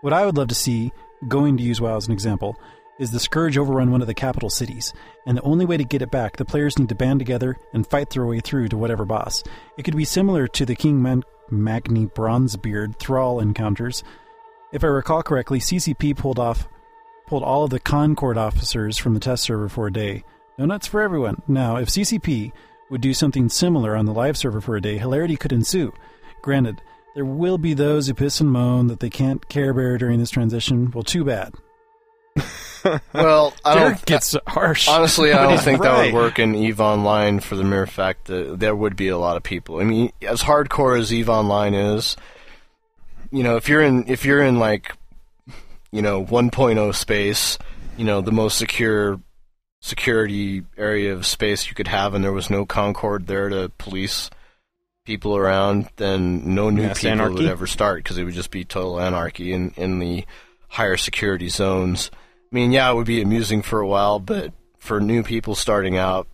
What I would love to see, going to use WoW as an example, is the Scourge overrun one of the capital cities, and the only way to get it back, the players need to band together and fight their way through to whatever boss. It could be similar to the King Man- Magni Bronzebeard Thrall encounters. If I recall correctly, CCP pulled off pulled all of the Concord officers from the test server for a day. No nuts for everyone. Now, if CCP would do something similar on the live server for a day, hilarity could ensue. Granted, There will be those who piss and moan that they can't Care Bear during this transition. Well, too bad. Well, I Derek don't. gets harsh. Honestly, I don't he's think that would work in Eve Online for the mere fact that there would be a lot of people. I mean, as hardcore as Eve Online is, you know, if you're in if you're in like, you know, 1.0 space, you know, the most secure security area of space you could have, and there was no Concord there to police people around, then no new Mass people would ever start because it would just be total anarchy in in the higher security zones. I mean, yeah, it would be amusing for a while, but for new people starting out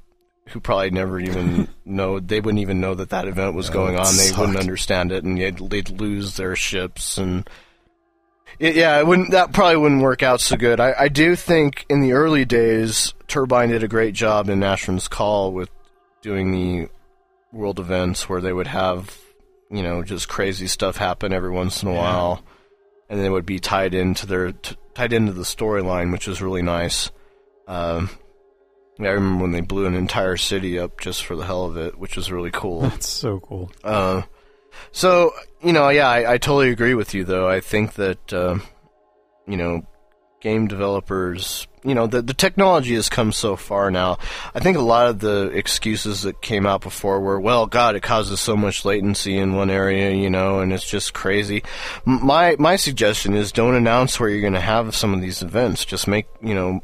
who probably never even know, they wouldn't even know that that event was going on. They wouldn't understand it, and they'd, they'd lose their ships. And it, yeah, it wouldn't. That probably wouldn't work out so good. I, I do think in the early days, Turbine did a great job in Asheron's Call with doing the world events where they would have, you know, just crazy stuff happen every once in a while, and then it would be tied into their t- tied into the storyline, which was really nice. Um, yeah, I remember when they blew an entire city up just for the hell of it, which was really cool. That's so cool. Uh, so you know, yeah, I, I totally agree with you. Though I think that uh, you know, game developers, you know, the the technology has come so far now. I think a lot of the excuses that came out before were, well, God, it causes so much latency in one area, you know, and it's just crazy. My my suggestion is don't announce where you're going to have some of these events. Just make you know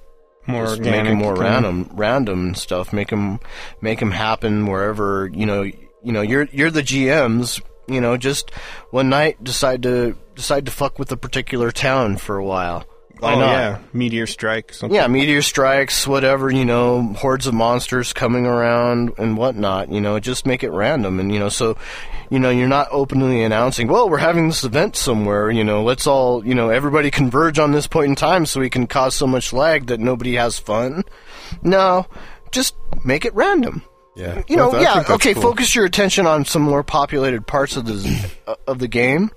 More just make them more random, random and stuff. Make them, make them happen wherever you know. You know, you're you're the GMs. You know, just one night decide to decide to fuck with a particular town for a while. Why oh not? yeah, meteor strike. Something. Yeah, meteor strikes, whatever, you know, hordes of monsters coming around and whatnot, you know, just make it random. And, you know, so, you know, you're not openly announcing, well, we're having this event somewhere, you know, let's all, you know, everybody converge on this point in time so we can cause so much lag that nobody has fun. No, just make it random. Yeah. You know, I yeah, okay, cool. focus your attention on some more populated parts of the, uh, of the game,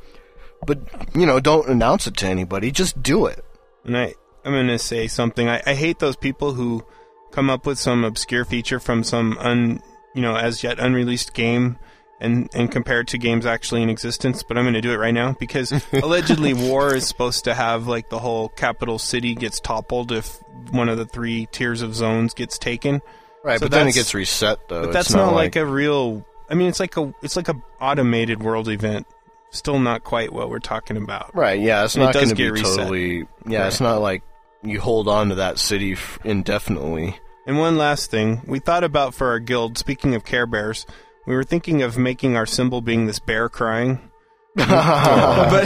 but, you know, don't announce it to anybody, just do it. And I, I'm going to say something. I, I hate those people who come up with some obscure feature from some un, you know, as yet unreleased game and, and compare it to games actually in existence. But I'm going to do it right now because allegedly war is supposed to have like the whole capital city gets toppled if one of the three tiers of zones gets taken. Right, So but then it gets reset though. But It's that's not, like, a real. I mean, it's like a it's like a automated world event. Still not quite what we're talking about. Right, yeah, it's And not does going to be reset. totally. Yeah, it's not like you hold on to that city f- indefinitely. And one last thing, we thought about for our guild. Speaking of Care Bears, we were thinking of making our symbol being this bear crying. but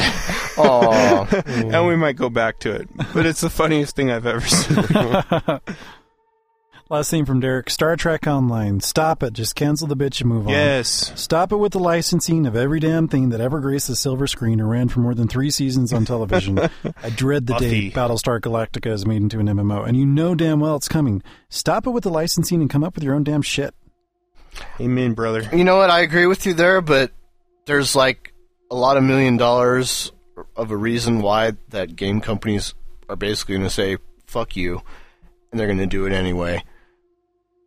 Aw. and we might go back to it. But it's the funniest thing I've ever seen. Last thing from Derek Star Trek Online. Stop it. Just cancel the bitch and move on. yes. Stop it with the licensing of every damn thing that ever graced the silver screen or ran for more than three seasons on television. I dread the Buffy. day Battlestar Galactica is made into an MMO, and you know damn well it's coming. Stop it with the licensing and come up with your own damn shit. Amen, brother. You know what? I agree with you there, but there's like a lot of million dollars of a reason why that game companies are basically going to say "fuck you," and they're going to do it anyway.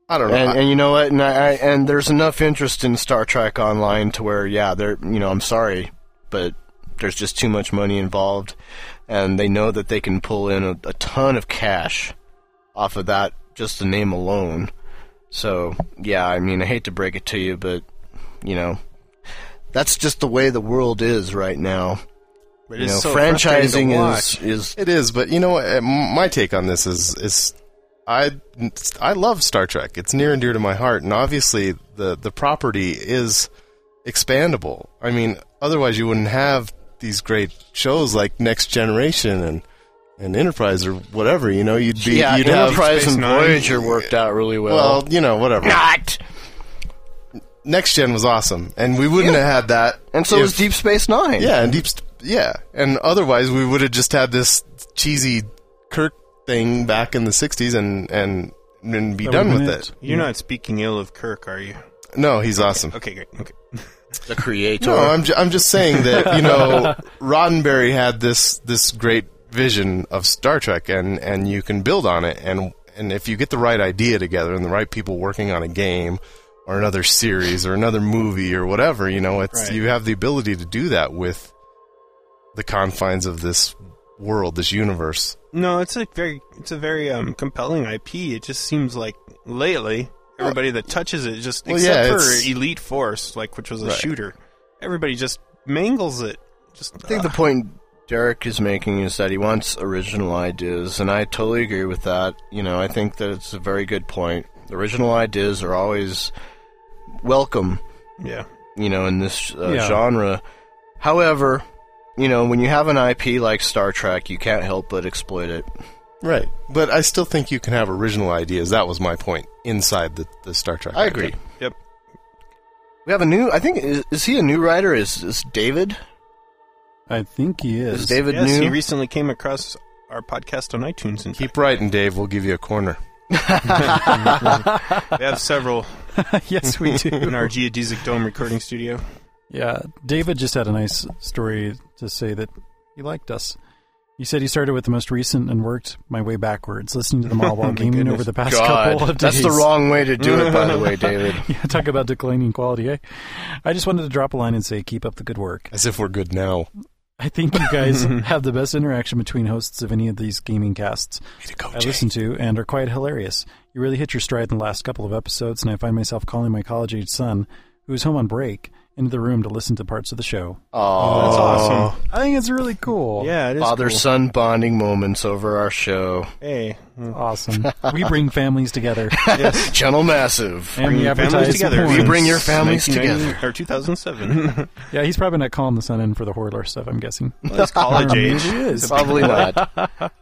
I don't know. And, I- and you know what? And, I, and there's enough interest in Star Trek Online to where, yeah, they're you know, I'm sorry, but there's just too much money involved, and they know that they can pull in a, a ton of cash off of that just the name alone. So yeah, I mean, I hate to break it to you, but you know, that's just the way the world is right now. But You it's know, so franchising is is it is. But you know My take on this is is I I love Star Trek. It's near and dear to my heart, and obviously the the property is expandable. I mean, otherwise you wouldn't have these great shows like Next Generation and and Enterprise or whatever. You know, you'd be yeah, you'd have Enterprise and Voyager worked out really well. well, you know, whatever. not. Next Gen was awesome, and we wouldn't Yeah. have had that. And so if- was Deep Space Nine. Yeah, and deep, yeah, and otherwise we would have just had this cheesy Kirk thing back in the '60s and and and be done with been it. You're not speaking ill of Kirk, are you? No, he's awesome. Okay, great. Okay. the creator. No, I'm ju- I'm just saying that you know Roddenberry had this this great vision of Star Trek, and and you can build on it, and and if you get the right idea together and the right people working on a game or another series or another movie or whatever. You know, it's Right. you have the ability to do that with the confines of this world, this universe. No, it's a very it's a very um, compelling IP. It just seems like lately everybody that touches it just Well, except yeah, for Elite Force, like which was a Right. shooter, everybody just mangles it. Just I think the point Derek is making is that he wants original ideas, and I totally agree with that. You know, I think that it's a very good point. Original ideas are always welcome, yeah. you know, in this uh, Yeah. genre. However, you know, when you have an IP like Star Trek, you can't help but exploit it. Right. But I still think you can have original ideas. That was my point inside the, the Star Trek. I idea. agree. Yep. We have a new. I think is, is he a new writer? Is is David? I think he is. Is David Yes, new? he recently came across our podcast on iTunes, and Keep writing, Dave. We'll give you a corner. we have several yes, we do. in our geodesic dome recording studio. Yeah, David just had a nice story to say that he liked us. He said he started with the most recent and worked my way backwards, listening to them all while gaming over the past God, couple of days. that's the wrong way to do it. By the way, David. Yeah, talk about declining quality, eh? I just wanted to drop a line and say, keep up the good work. As if we're good now. I think you guys have the best interaction between hosts of any of these gaming casts go, I Jay. listen to and are quite hilarious. You really hit your stride in the last couple of episodes, and I find myself calling my college age son, who is home on break, into the room to listen to parts of the show. Oh, That's awesome. I think it's really cool. Yeah, it is. Father cool. son bonding moments over our show. Hey, Awesome. we bring families together. Channel Massive. And we families together. porn. You bring your families together. Or 2007. Yeah, he's probably not calling the son in for the Horror stuff, I'm guessing. well, it's college Or maybe age. he is. Probably not.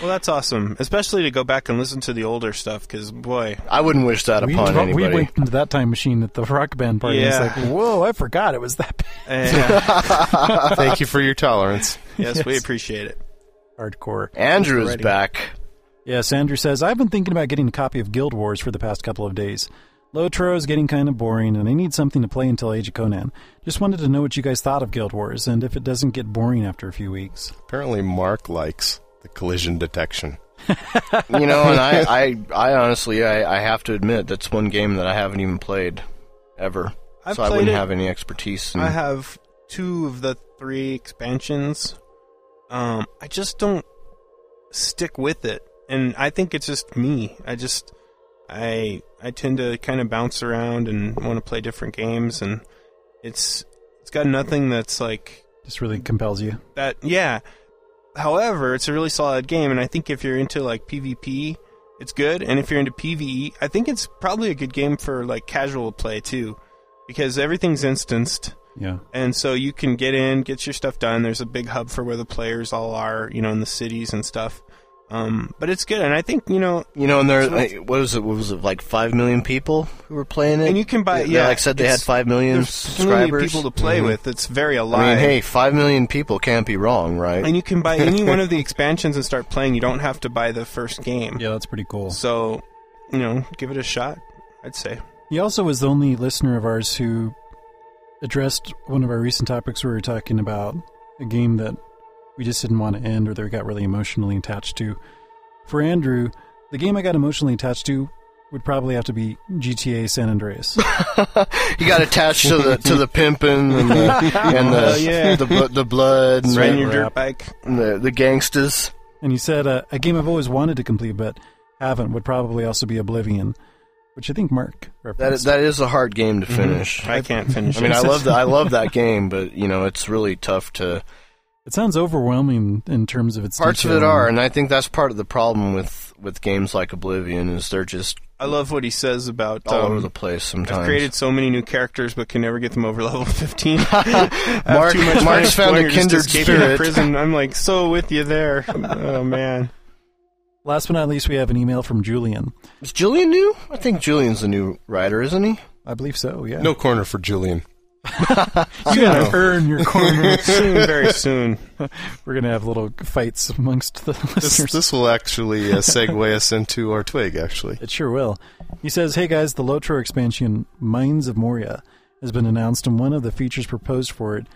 Well, that's awesome, especially to go back and listen to the older stuff. Because boy, I wouldn't wish that We, upon anybody. we went into that time machine at the rock band party. Yeah. It's like, whoa, I forgot it was that bad. eh, Thank you for your tolerance. yes, we appreciate it. hardcore. Andrew is back. Yes, Andrew says, I've been thinking about getting a copy of Guild Wars for the past couple of days. Lotro is getting kind of boring, and I need something to play until Age of Conan. Just wanted to know what you guys thought of Guild Wars, and if it doesn't get boring after a few weeks. Apparently, Mark likes the collision detection. You know, and I, I, I honestly, I, I have to admit that's one game that I haven't even played ever. I've so I wouldn't it. have any expertise. In, I have two of the three expansions. Um, I just don't stick with it, and I think it's just me. I just, I, I tend to kind of bounce around and want to play different games, and it's, it's got nothing that's like Just really compels you. that. Yeah. However, it's a really solid game, and I think if you're into like PvP, it's good. And if you're into PvE, I think it's probably a good game for like casual play too, because everything's instanced. Yeah. And so you can get in, get your stuff done. There's a big hub for where the players all are, you know, in the cities and stuff. Um, but it's good, and I think you know, you know, and there, So- uh, what was it? What was it? Like five million people who were playing it. and you can buy. They, yeah, like said they had five million subscribers. people to play Mhm. with. It's very alive. I mean, hey, five million people can't be wrong, right? and you can buy any one of the expansions and start playing. You don't have to buy the first game. Yeah, that's pretty cool. So, you know, give it a shot. I'd say. He also was the only listener of ours who addressed one of our recent topics where we were talking about a game that we just didn't want to end or that we got really emotionally attached to. For Andrew, the game I got emotionally attached to would probably have to be GTA San Andreas. he got attached to the to the pimping and the and the Oh, yeah. the, blo- the blood and, Riding the, your dirt bike. and the the gangsters. and he said uh, a game I've always wanted to complete but haven't would probably also be Oblivion, which I think Mark That referenced. that is a hard game to finish. I can't finish. I mean. I love that. I love that game, but you know, it's really tough to. It sounds overwhelming in terms of its Parts of it are, and- and I think that's part of the problem with with games like Oblivion is they're just I love what he says about all um, over the place sometimes. I've created so many new characters, but can never get them over level 15. Mark- Mark, Mark's found a kindred spirit. Prison. I'm like so with you there. oh man. Last but not least, we have an email from Julian. Is Julian new? I think Julian's the new writer, isn't he? I believe so. Yeah. No corner for Julian. you gotta earn your corner. Soon, very soon. We're gonna have little fights amongst the This, listeners. this will actually uh, segue us into our twig, actually. It sure will. He says, "Hey guys, the Lotro expansion, Mines of Moria, has been announced, and one of the features proposed for it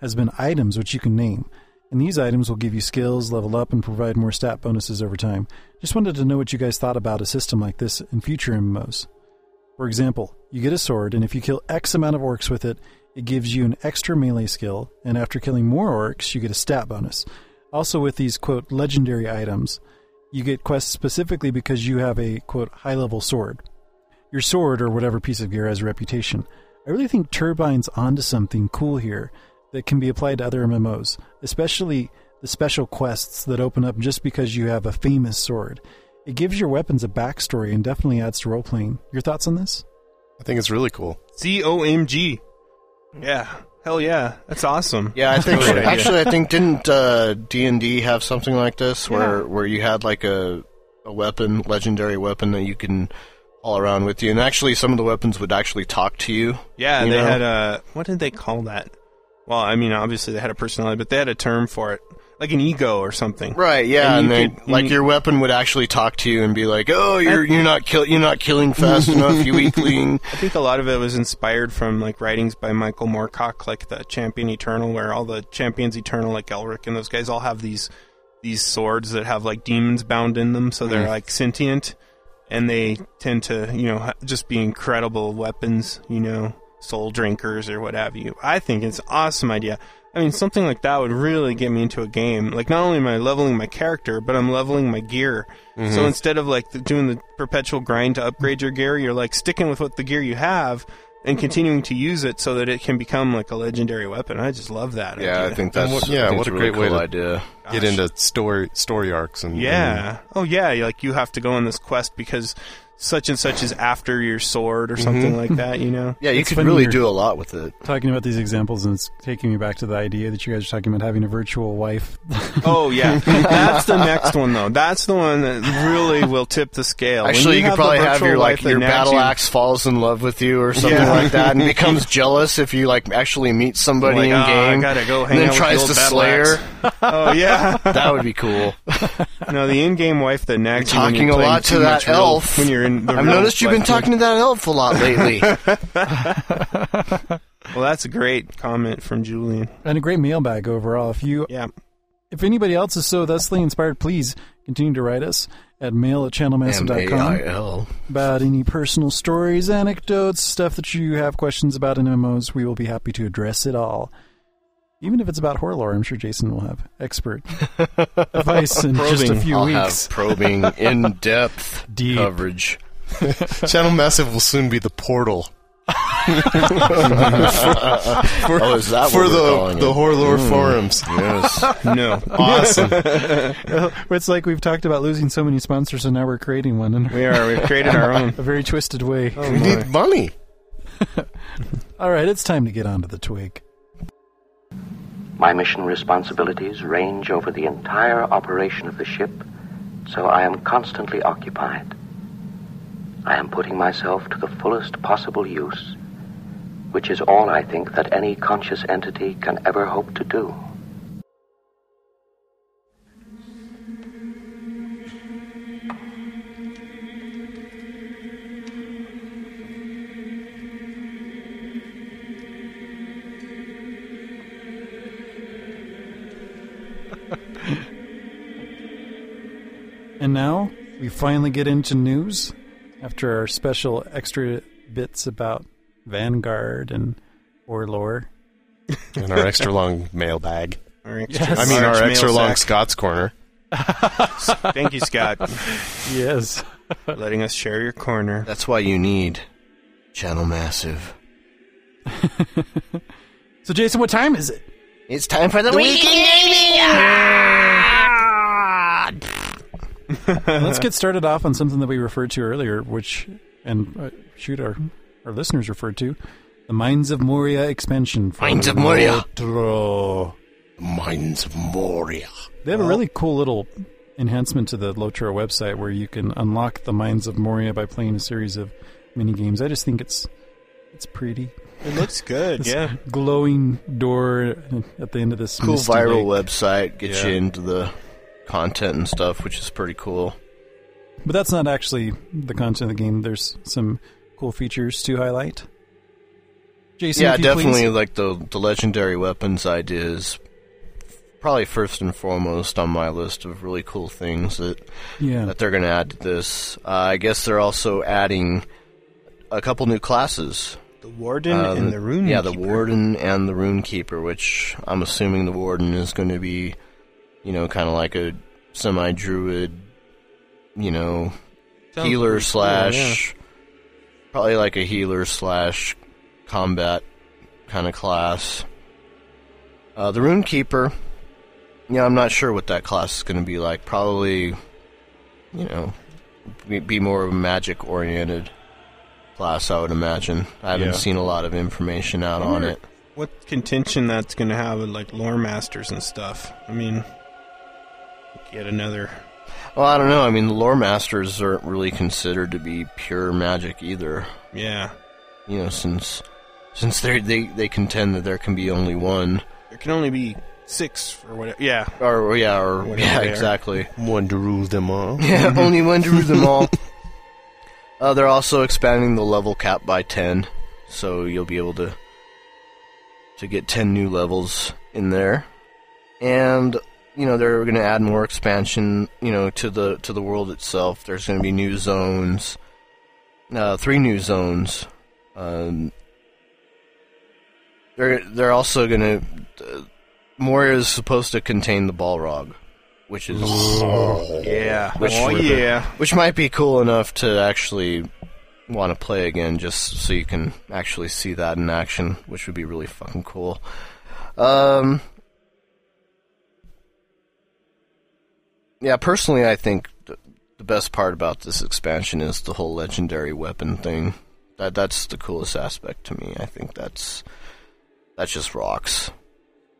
has been items which you can name. And these items will give you skills, level up, and provide more stat bonuses over time. Just wanted to know what you guys thought about a system like this in future MMOs. For example, you get a sword, and if you kill X amount of orcs with it, it gives you an extra melee skill, and after killing more orcs, you get a stat bonus. Also, with these quote legendary items, you get quests specifically because you have a quote high level sword. Your sword or whatever piece of gear has a reputation. I really think Turbine's onto something cool here that can be applied to other MMOs, especially the special quests that open up just because you have a famous sword. It gives your weapons a backstory and definitely adds to role playing. Your thoughts on this? I think it's really cool. C O M G. Yeah. Hell yeah. That's awesome. Yeah, I think Great actually, I think didn't uh, D and D have something like this where where you had like a a weapon, legendary weapon that you can haul around with you, and actually some of the weapons would actually talk to you. Yeah, you they know? had a what did they call that? Well, I mean, obviously they had a personality, but they had a term for it, like an ego or something. Right, yeah, and, they, could- like you- your weapon would actually talk to you and be like, "Oh, you're you're not kill you're not killing fast enough, you weakling." I think a lot of it was inspired from like writings by Michael Moorcock, like the Champion Eternal, where all the champions Eternal, like Elric and those guys, all have these these swords that have like demons bound in them, so they're Mm. like sentient, and they tend to you know just be incredible weapons, you know, soul drinkers or what have you. I think it's an awesome idea. I mean, something like that would really get me into a game. Like, not only am I leveling my character, but I'm leveling my gear. So Mhm. instead of like the, doing the perpetual grind to upgrade your gear, you're like sticking with what the gear you have and continuing to use it so that it can become like a legendary weapon. I just love that. Yeah, idea. I think that's And what- yeah, think what a really great way to idea. Get into story story arcs and Yeah. Oh yeah. Like you have to go on this quest because such and such is after your sword or something Mhm. like that. You know. Yeah, you It's could really do a lot with it. Talking about these examples, and it's taking me back to the idea that you guys are talking about having a virtual wife. Oh yeah, that's the next one though. That's the one that really will tip the scale. Actually, you, could probably have your like your battle you- axe falls in love with you or something Yeah. like that, and becomes jealous if you like actually meet somebody Like, in "Oh, game. I gotta go hang and then out with tries the to battle slay her. Oh yeah, that would be cool. no, the in-game wife that nags you when Talking you're a playing lot to too that much real- elf. when you're in. The I've real noticed you've been life. talking to that elf a lot lately. Well, that's a great comment from Julian. and a great mailbag overall. If you, Yeah. if anybody else is so thusly inspired, please continue to write us at mail at channelmassive.com M-A-I-L. about any personal stories, anecdotes, stuff that you have questions about in MMOs. We will be happy to address it all. Even if it's about horror lore, I'm sure Jason will have expert advice in just a few I'll weeks. have probing, in-depth coverage. Channel Massive will soon be the portal for, Oh, is that for we're the calling the it? horror lore Mm. forums. Yes. No, Awesome. it's like we've talked about losing so many sponsors, and now we're creating one in we are. We've created our own. a very twisted way. Oh, we my. need money. All right, it's time to get onto the twig. My mission responsibilities range over the entire operation of the ship, so I am constantly occupied. I am putting myself to the fullest possible use, which is all I think that any conscious entity can ever hope to do. And now we finally get into news after our special extra bits about Vanguard and Orlore. And our extra long mailbag. Our extra Yes. I mean, our extra mail long sack. Scott's corner. Thank you, Scott, Yes. letting us share your corner. That's why you need Channel Massive. So, Jason, what time is it? It's time for the, weekend Let's get started off on something that we referred to earlier, which, and uh, shoot, our, our listeners referred to the Mines of Moria expansion. for Mines of Moria. Lotro. Mines of Moria. They have a really cool little enhancement to the Lotro website where you can unlock the Mines of Moria by playing a series of mini games. I just think it's it's pretty. It looks good. This Yeah. glowing door at the end of this Cool viral lake. website gets Yeah. you into the content and stuff, which is pretty cool. But that's not actually the content of the game. There's some cool features to highlight. Jason, yeah, definitely please. like the the legendary weapons idea is probably first and foremost on my list of really cool things that Yeah. that they're going to add to this. Uh, I guess they're also adding a couple new classes. The Warden Um, and the Rune. Yeah, the Warden and the Rune Keeper, which I'm assuming the Warden is going to be, you know, kind of like a semi druid, you know, Sounds healer cool, slash, probably like a healer slash combat kind of class. Uh, the Rune Keeper, yeah, I'm not sure what that class is going to be like. Probably, you know, be, be more of a magic oriented class, I would imagine. I haven't Yeah. seen a lot of information out on it. What contention that's going to have with like lore masters and stuff? I mean, yet another. Well, I don't know. I mean, the lore masters aren't really considered to be pure magic either. Yeah, You know, since since they they they contend that there can be only one, there can only be six or whatever. Yeah, or yeah, or Whatever yeah, exactly. One to rule them all. Yeah, only one to rule them all. Uh, they're also expanding the level cap by ten, so you'll be able to to get ten new levels in there, and you know they're going to add more expansion, you know, to the to the world itself. There's going to be new zones, uh, three new zones. Um, they're they're also going to. Uh, Moria is supposed to contain the Balrog, which is yeah. Which oh yeah. which might be cool enough to actually want to play again, just so you can actually see that in action, which would be really fucking cool. Um, yeah, personally, I think the best part about this expansion is the whole legendary weapon thing. That that's the coolest aspect to me. I think that's that's just rocks.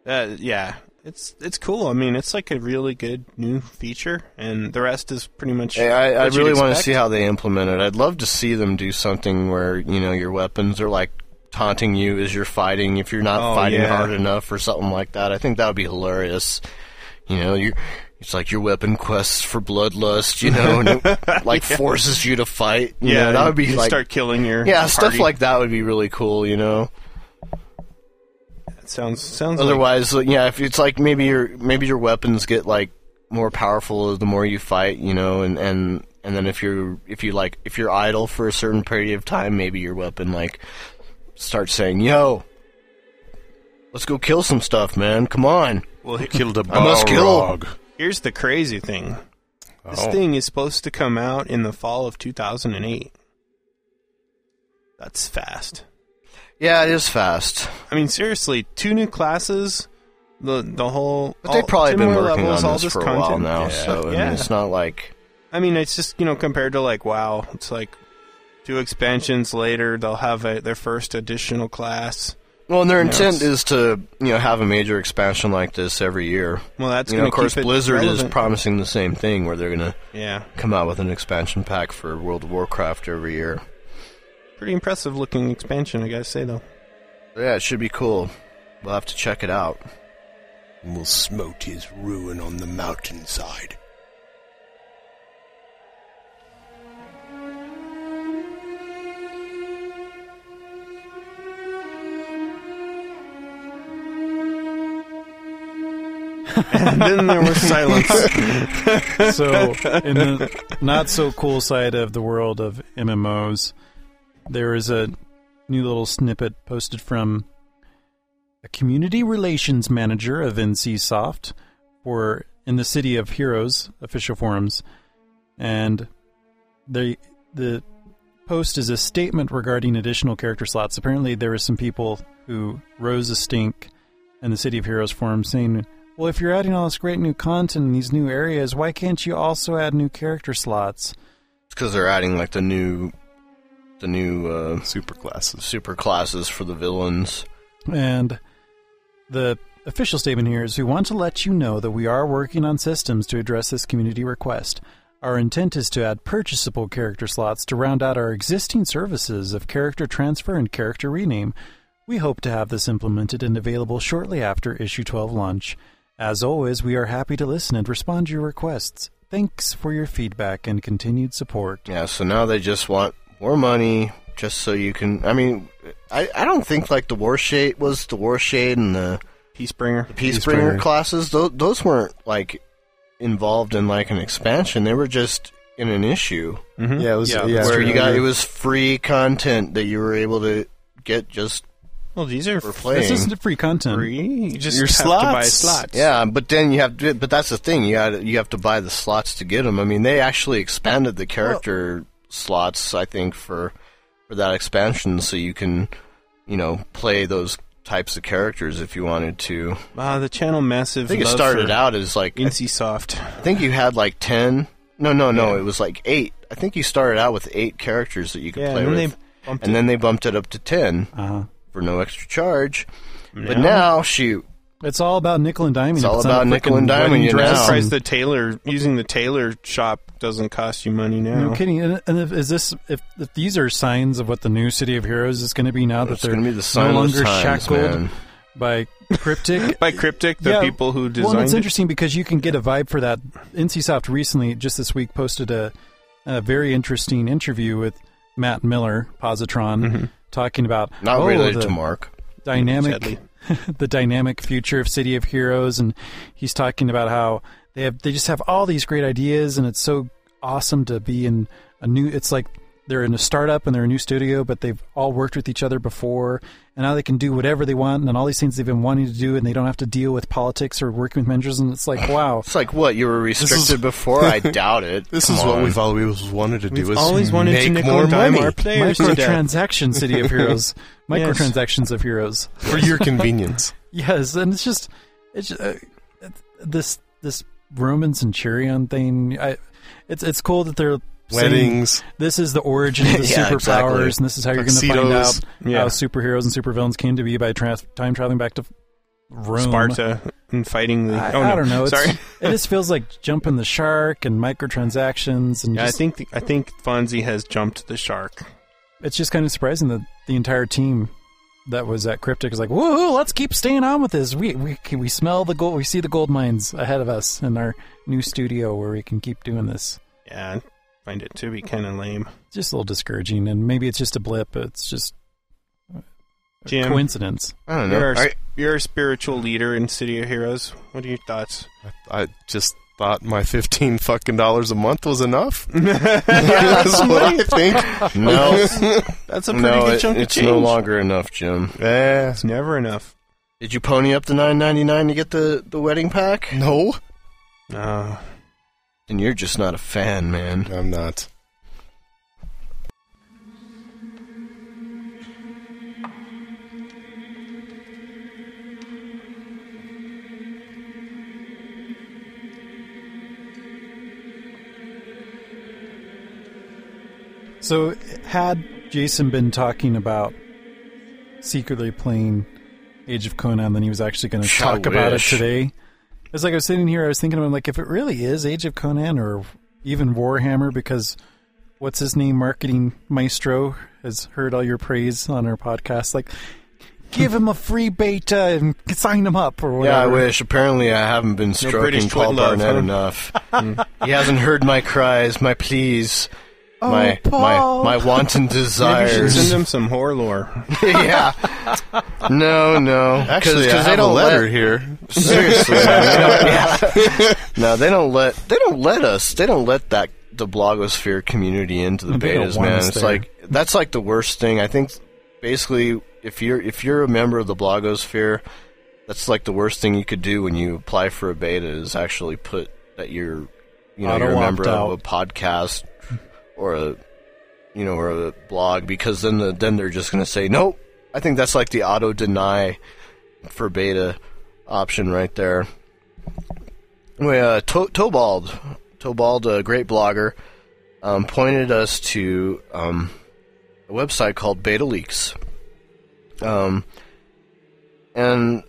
Uh, yeah, it's it's cool. I mean, it's like a really good new feature, and the rest is pretty much. Hey, I, I really want to see how they implement it. I'd love to see them do something where you know your weapons are like taunting you as you're fighting if you're not Oh, fighting yeah. hard enough or something like that. I think that would be hilarious. You know, you it's like your weapon quests for bloodlust. You know, and it like forces you to fight. You Yeah, know, that would be you like start killing your yeah stuff like that would be really cool. You know. It sounds sounds. Otherwise, like, yeah, if it's like maybe your maybe your weapons get like more powerful the more you fight, you know, and and and then if you're if you like if you're idle for a certain period of time, maybe your weapon like starts saying, "Yo, let's go kill some stuff, man. Come on." well, he- Killed a I must kill. Here's the crazy thing. This Oh. thing is supposed to come out in the fall of 2008. That's fast. Yeah, it is fast. I mean, seriously, two new classes, the the whole. But they've all- probably 10 been working levels, on all this for a while content. now, Yeah. so I yeah. mean, it's not like I mean, it's just you know compared to like WoW, it's like two expansions later they'll have a, their first additional class. Well, and their You know, intent is to you know have a major expansion like this every year. Well, that's you know, gonna of course, keep it Blizzard is promising the same thing, where they're gonna yeah, come out with an expansion pack for World of Warcraft every year. pretty impressive looking expansion, I gotta say though. Yeah, it should be cool. We'll have to check it out. And we'll smote his ruin on the mountainside. And then there was silence. so in the not so cool side of the world of MMOs, there is a new little snippet posted from a community relations manager of NCSoft for in the City of Heroes official forums, and they the post is a statement regarding additional character slots. Apparently, there were some people who rose a stink in the City of Heroes forum saying, "Well, if you're adding all this great new content in these new areas, why can't you also add new character slots?" It's because they're adding like the new, the new uh, Super classes. super classes for the villains. And the official statement here is we want to let you know that we are working on systems to address this community request. Our intent is to add purchasable character slots to round out our existing services of character transfer and character rename. We hope to have this implemented and available shortly after issue 12 launch. As always, we are happy to listen and respond to your requests. Thanks for your feedback and continued support. Yeah, so now they just want more money just so you can. I mean, I, I don't think like the Warshade was the Warshade and the Peacebringer. Peacebringer Peacebringer. classes. Those those weren't like involved in like an expansion. They were just in an issue mm-hmm. Yeah, it was. Yeah, Yeah, where you got yeah. it was free content that you were able to get just Well, these are for playing. This isn't free content. free. You just Your have to buy slots. slots. Yeah, but then you have to. But that's the thing. You got you have to buy the slots to get them. I mean, they actually expanded the character slots. I think for for that expansion, so you can, you know, play those types of characters if you wanted to. Wow, the channel massive. I think it started out as like I think you had like ten. No, no, no. It was like eight. I think you started out with eight characters that you could Yeah, play and with, they and it. then they bumped it up to ten Uh-huh. For no extra charge. But Now- now, shoot, It's all about nickel and diamond. It's all not about nickel and diamond, you dress know. I'm surprised the tailor using the tailor shop doesn't cost you money now. No kidding. And, and if, is this if, if these are signs of what the new City of Heroes is going to be now that it's they're going to be the sign no of the longer times, shackled man. by Cryptic? By Cryptic, the Yeah, people who well, designed and it's it. interesting because you can get a vibe for that. NCSoft recently, just this week, posted a, a very interesting interview with Matt Miller, Positron, mm-hmm. Talking about. Not oh, related the to Mark. dynamic, the dynamic future of City of Heroes, and he's talking about how they have they just have all these great ideas, and it's so awesome to be in a new. It's like they're in a startup and they're a new studio, but they've all worked with each other before, and now they can do whatever they want, and all these things they've been wanting to do, and they don't have to deal with politics or working with managers, and it's like wow. It's like what you were restricted is- before. I doubt it. This Come is what we've always wanted to do. We've is always wanted make to nickel more and dime money our players. Microtransaction City of Heroes, microtransactions of heroes. for your convenience. Yes, and it's just it's just, uh, this this Roman Centurion thing. I it's it's cool that they're saying Weddings. This is the origin of the Yeah, superpowers, exactly. and this is how you're going to find out Yeah. how superheroes and supervillains came to be by trans- time traveling back to Rome. Sparta and fighting the. I, oh, I no. don't know. It's, Sorry. it just feels like jumping the shark and microtransactions, and Yeah, I think the, I think Fonzie has jumped the shark. it's just kind of surprising that the entire team that was at Cryptic is like, "Whoa, let's keep staying on with this. We we we smell the gold. We see the gold mines ahead of us in our new studio where we can keep doing this." Yeah, I find it to be kind of lame. Just a little discouraging, and maybe it's just a blip. It's just a Jim, coincidence. I don't know. you're, I- a, you're a spiritual leader in City of Heroes. What are your thoughts? I just thought my fifteen fucking dollars a month was enough. That's what I think. no, That's a pretty no, good it- chunk of it's change. no longer enough, Jim. Eh, It's never enough. Did you pony up the nine ninety nine to get the the wedding pack? no, Uh, Then you're just not a fan, man. I'm not. So, had Jason been talking about secretly playing Age of Conan, then he was actually going to I talk about it today. It's like I was sitting here, I was thinking, I'm like, if it really is Age of Conan or even Warhammer, because what's his name, marketing maestro, has heard all your praise on our podcast. Like, give him a free beta and sign him up or whatever. Yeah, I wish. Apparently, I haven't been stroking British Paul Barnett huh? enough. he hasn't heard my cries, my pleas, Oh, my Paul. my my wanton maybe you should desires. send him some horror lore. yeah. No, no. Actually, I they have a don't letter let, here. Seriously, man, they don't- yeah. no, they don't let they don't let us. They don't let that the blogosphere community into the They betas, want man. It's there. like that's like the worst thing. I think basically if you're if you're a member of the blogosphere, that's like the worst thing you could do when you apply for a beta is actually put that you're you know you're a member opt-out. of a podcast or a you know or a blog because then the, then they're just going to say nope. I think that's like the auto deny for beta option right there. Anyway, uh, to- Tobold, Tobold, a great blogger, um, pointed us to um, a website called Beta Leaks. Um, and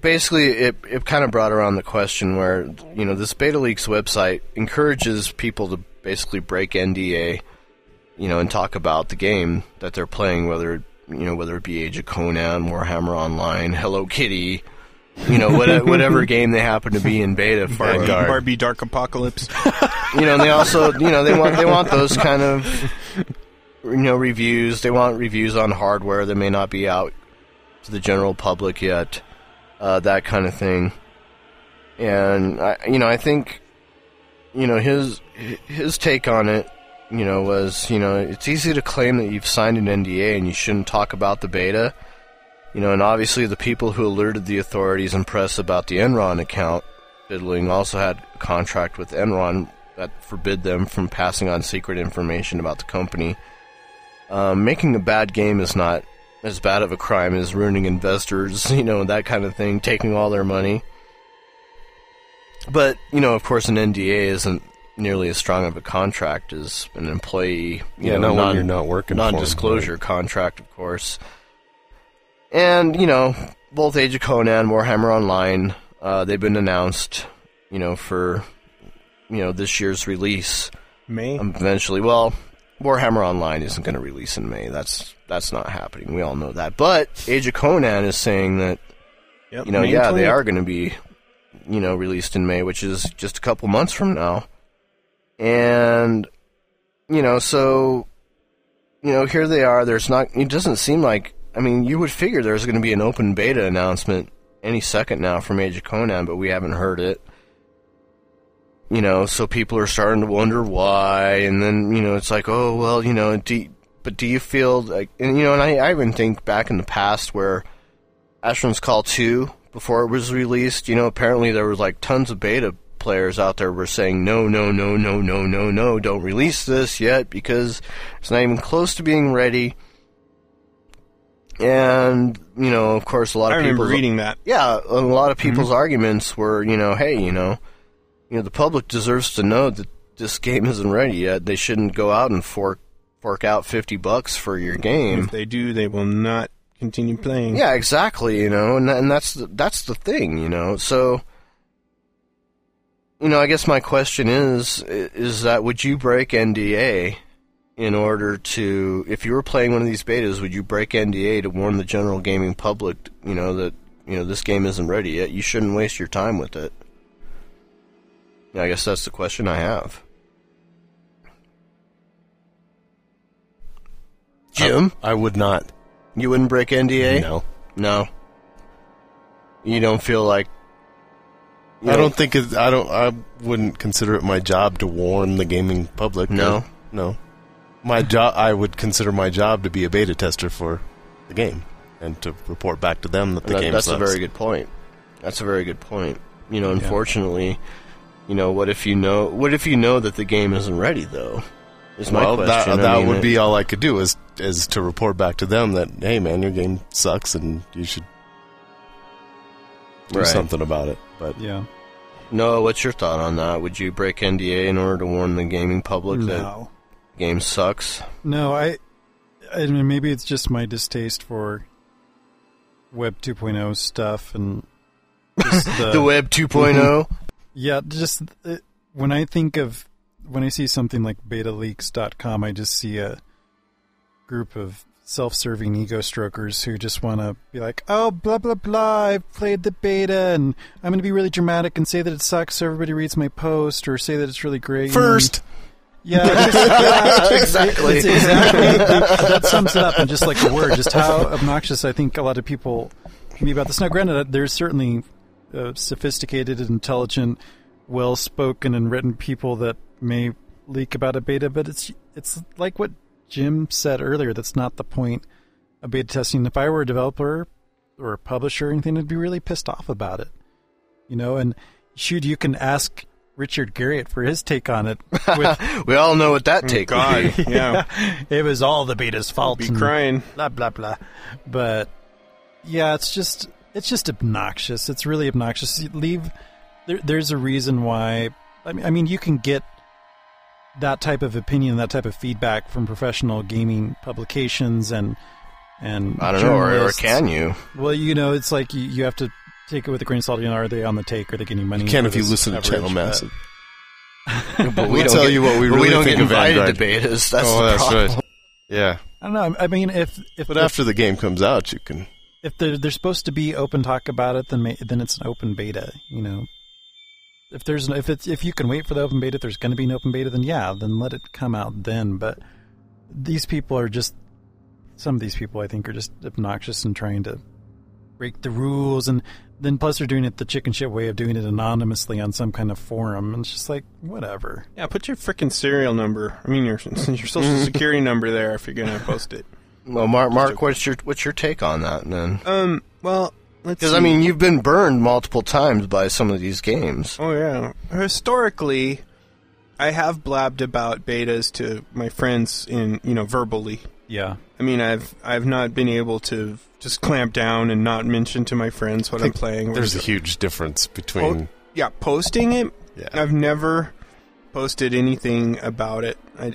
basically, it, it kind of brought around the question where, you know, this Beta Leaks website encourages people to basically break NDA, you know, and talk about the game that they're playing, whether, you know, whether it be Age of Conan, Warhammer Online, Hello Kitty, you know, what, whatever game they happen to be in beta for. Barbie, Barbie Dark Apocalypse. you know, and they also, you know, they want they want those kind of, you know, reviews. They want reviews on hardware that may not be out to the general public yet, uh, that kind of thing. And I, you know, I think, you know, his his take on it, you know, was you know, it's easy to claim that you've signed an NDA and you shouldn't talk about the beta. You know, and obviously the people who alerted the authorities and press about the Enron account fiddling also had a contract with Enron that forbid them from passing on secret information about the company. Um, making a bad game is not as bad of a crime as ruining investors, you know, and that kind of thing, taking all their money. But, you know, of course, an NDA isn't nearly as strong of a contract as an employee, you Yeah, know, not when you're not working non-disclosure contract, of course. And you know, both Age of Conan, Warhammer Online, uh, they've been announced, you know, for you know this year's release. May. Um, eventually, well, Warhammer Online isn't going to release in May. That's that's not happening. We all know that. But Age of Conan is saying that Yep, you know, May yeah, they are going to be, you know, released in May, which is just a couple months from now. And, you know, so, you know, here they are. There's not, it doesn't seem like, I mean, you would figure there's going to be an open beta announcement any second now from Age of Conan, but we haven't heard it. You know, so people are starting to wonder why, and then, you know, it's like, oh, well, you know, do but do you feel like, and, you know, and I, I even think back in the past where, Asheron's Call 2 before it was released, you know, apparently there was like tons of beta players out there were saying no, no, no, no, no, no, no, don't release this yet because it's not even close to being ready. And, you know, of course a lot of people reading that. Yeah, a lot of mm-hmm. people's arguments were, you know, hey, you know, you know, the public deserves to know that this game isn't ready yet. They shouldn't go out and fork fork out 50 bucks for your game. If they do, they will not continue playing. Yeah, exactly. You know, and and that's the, that's the thing. You know, so you know, I guess my question is is that would you break NDA in order to if you were playing one of these betas, would you break NDA to warn the general gaming public, you know, that you know this game isn't ready yet? You shouldn't waste your time with it. I guess that's the question I have. Jim, I, I would not. you wouldn't break NDA? No. No. You don't feel like. You I know- don't think it, I don't. I wouldn't consider it my job to warn the gaming public. No? no. My job. I would consider my job to be a beta tester for the game and to report back to them that the That- game that's sucks. a very good point. That's a very good point. You know, unfortunately, you know, what if you know? What if you know that the game isn't ready though? Is my well, question. that, I that mean, would it- be all I could do is is to report back to them that hey man, your game sucks and you should do Right. something about it. But Yeah. No, what's your thought on that? Would you break NDA in order to warn the gaming public that the game sucks? No, I. I mean, maybe it's just my distaste for Web 2.0 stuff and just the, the Web oh? 2.0. Yeah, just uh, when I think of when I see something like betaleaks.com, I just see a group of self-serving ego strokers who just want to be like, "Oh, blah blah blah, I've played the beta and I'm going to be really dramatic and say that it sucks so everybody reads my post or say that it's really great." first, Yeah, just, yeah, Exactly. Exactly. that sums it up in just like a word. Just how obnoxious I think a lot of people can be about this. Now, granted, there's certainly uh, sophisticated, intelligent, well-spoken, and written people that may leak about a beta, but it's it's like what Jim said earlier. That's not the point of beta testing. If I were a developer or a publisher or anything, I'd be really pissed off about it. You know, and shoot, you can ask Richard Garriott for his take on it. With we all know what that oh, take would God, be. yeah, it was all the beta's fault. be crying. Blah blah blah. But yeah, it's just it's just obnoxious. It's really obnoxious. Leave. There, there's a reason why. I mean, I mean, you can get that type of opinion, that type of feedback from professional gaming publications and and I don't know, or, or can you? Well, you know, it's like you, you have to take it with a grain of salt. You know, are they on the take? Are they getting money? you can for if you this listen to coverage? Channel Massive. But We'll tell get- you what we but really we don't think get of invited Vanguard. to betas. That's oh, the that's problem. right. Yeah, I don't know. I mean, if if but the- after the game comes out, you can. if they're, they're supposed to be open talk about it, then ma- then it's an open beta. You know, if there's if it's if you can wait for the open beta, if there's going to be an open beta, then yeah, then let it come out then. But these people are just some of these people I think are just obnoxious and trying to break the rules, and Then plus they're doing it the chicken shit way of doing it anonymously on some kind of forum, and it's just like whatever. Yeah, put your freaking serial number. I mean, your your social security number there if you're gonna post it. Well, Mark, Mark, what's your what's your take on that then? Um, well, let's. Because I mean, you've been burned multiple times by some of these games. Oh yeah. Historically, I have blabbed about betas to my friends in you know verbally. Yeah. I mean, I've I've not been able to just clamp down and not mention to my friends what I'm playing. There's a huge difference between. yeah, posting it. Yeah. I've never posted anything about it. I,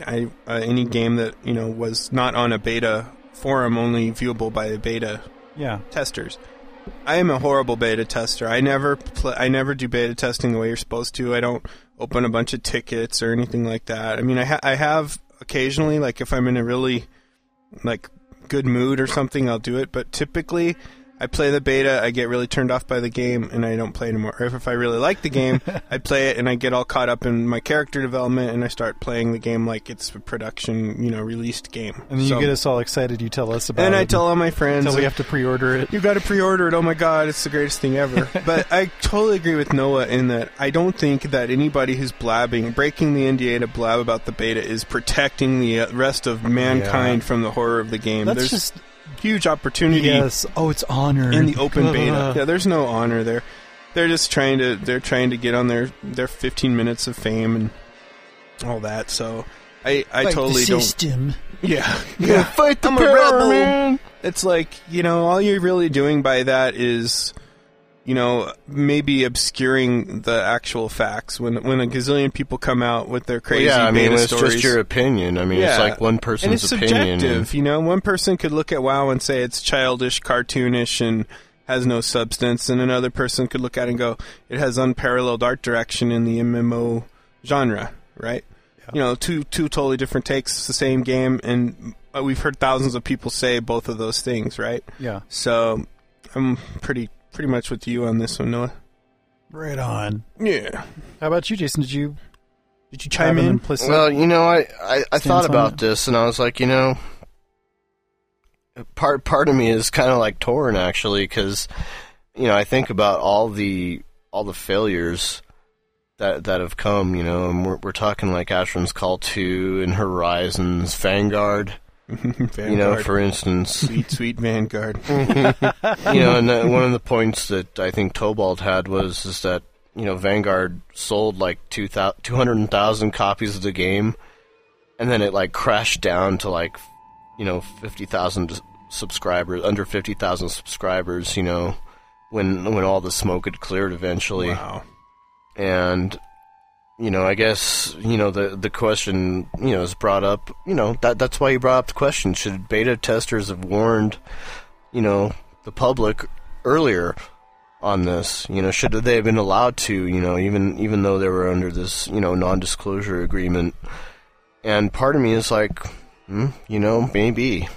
I uh, any game that you know was not on a beta forum, only viewable by the beta Yeah. testers. I am a horrible beta tester. I never pl- I never do beta testing the way you're supposed to. I don't open a bunch of tickets or anything like that. I mean, I ha- I have occasionally like if I'm in a really like good mood or something, I'll do it. But typically, I play the beta, I get really turned off by the game, and I don't play anymore. Or if, I really like the game, I play it and I get all caught up in my character development, and I start playing the game like it's a production, you know, released game. And then So- you get us all excited. You tell us about it. and it. I tell all my friends. Until we have to pre-order it. You got to pre-order it. Oh my god, it's the greatest thing ever. but I totally agree with Noah in that I don't think that anybody who's blabbing, breaking the NDA to blab about the beta, is protecting the uh, rest of mankind from the horror of the game. That's There's just huge opportunity yes. Oh, it's honor in the open uh-huh. beta. Yeah, there's no honor there. They're just trying to they're trying to get on their their 15 minutes of fame and all that. So I I Fight totally the don't. system. Yeah, Yeah, fight the I'm a power, rebel. man. It's like, you know, all you're really doing by that is, you know, maybe obscuring the actual facts. When when a gazillion people come out with their crazy Well, crazy yeah, I mean, it's stories, just your opinion. I mean, it's like one person's and it's opinion. subjective. You know, one person could look at WoW and say it's childish, cartoonish, and has no substance, and another person could look at it and go, it has unparalleled art direction in the MMO genre, right? Yeah. You know, two two totally different takes, it's the same game, and uh, we've heard thousands of people say both of those things, right? Yeah. So I'm pretty pretty much with you on this one, Noah. Right on. Yeah. How about you, Jason? Did you Did you chime in? implicit? Well, you know, I, I, I thought about it? this, and I was like, you know, part part of me is kind of like torn actually, because you know I think about all the all the failures that that have come. You know, and we're we're talking like Asheron's Call Two and Horizons, Vanguard. You know, for instance, sweet sweet Vanguard. you know, and uh, one of the points that I think Tobold had was is that you know Vanguard sold like two 200,000 copies of the game, and then it like crashed down to like you know fifty thousand subscribers, under fifty thousand subscribers. You know, when when all the smoke had cleared eventually, wow. and you know, I guess you know the the question you know is brought up. You know that that's why you brought up the question: Should beta testers have warned, you know, the public earlier on this? You know, should they have been allowed to? You know, even even though they were under this you know non-disclosure agreement. And part of me is like, hmm, you know, maybe,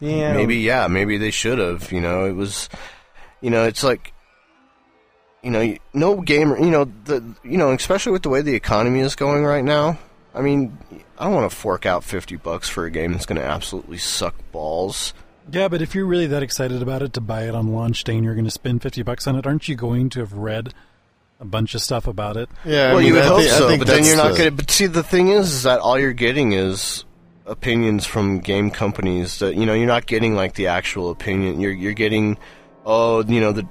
Yeah. maybe yeah, maybe they should have. You know, it was, you know, it's like you know, no gamer, you know, the you know, especially with the way the economy is going right now. I mean, I don't want to fork out 50 bucks for a game that's going to absolutely suck balls. yeah, but if you're really that excited about it to buy it on launch day and you're going to spend fifty bucks on it, aren't you going to have read a bunch of stuff about it? Yeah, well, I mean, you would I hope think- so, but then you're not the- going to. But see, the thing is, is that all you're getting is opinions from game companies. That you know, you're not getting like the actual opinion. You're you're getting, oh, you know, the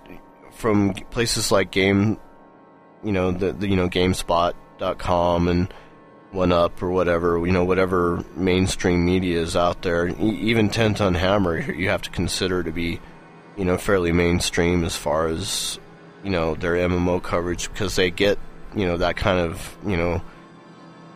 from places like game, you know, the, the you know GameSpot.com and one up or whatever you know whatever mainstream media is out there. Even Ten Ton Hammer you have to consider to be you know fairly mainstream as far as you know their mmo coverage because they get you know that kind of you know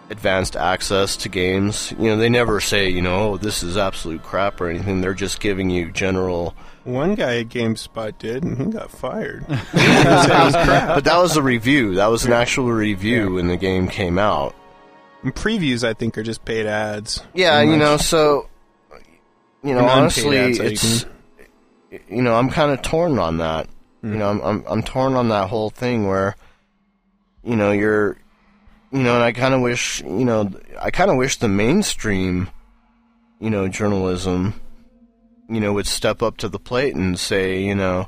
advanced access to games. You know they never say you know oh this is absolute crap or anything. They're just giving you general One guy at GameSpot did, and he got fired. but that was a review. That was an actual review when the game came out. And previews, I think, are just paid ads. Yeah, you know, so you know, honestly, ads, it's you know, I'm kind of torn on that. You hmm. know, I'm, I'm I'm torn on that whole thing where you know you're you know, and I kind of wish you know, I kind of wish the mainstream you know journalism you know would step up to the plate and say you know.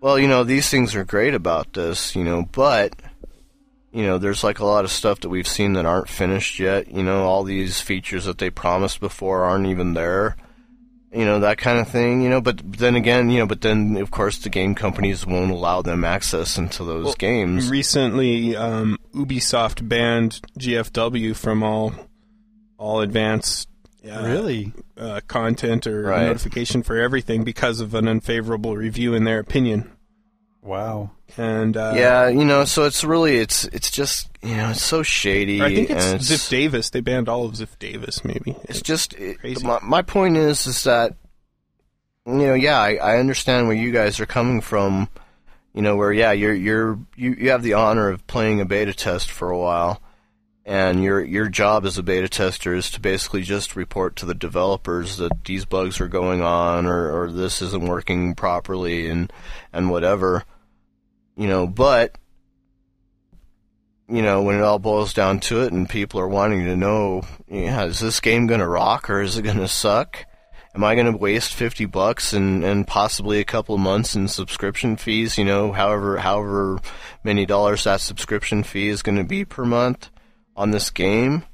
well, you know, these things are great about this, you know, but you know, there's like a lot of stuff that we've seen that aren't finished yet. You know, all these features that they promised before aren't even there. You know, that kind of thing, you know, but then again, you know, but then of course the game companies won't allow them access into those Well, games. Recently, um, Ubisoft banned GFW from all all advanced uh, Really? uh, content or Right. notification for everything because of an unfavorable review in their opinion. Wow. And uh, yeah, you know, so it's really it's it's just you know it's so shady. I think and it's Ziff Davis. They banned all of Ziff Davis. Maybe It's just it, my, my point is is that you know yeah I, I understand where you guys are coming from you know where yeah you're you're you, you have the honor of playing a beta test for a while and your your job as a beta tester is to basically just report to the developers that these bugs are going on or, or this isn't working properly and and whatever you know but you know, when it all boils down to it and people are wanting to know, yeah, is this game going to rock or is it going to suck? Am I going to waste 50 bucks and, and possibly a couple months in subscription fees, you know, however, however many dollars that subscription fee is going to be per month on this game?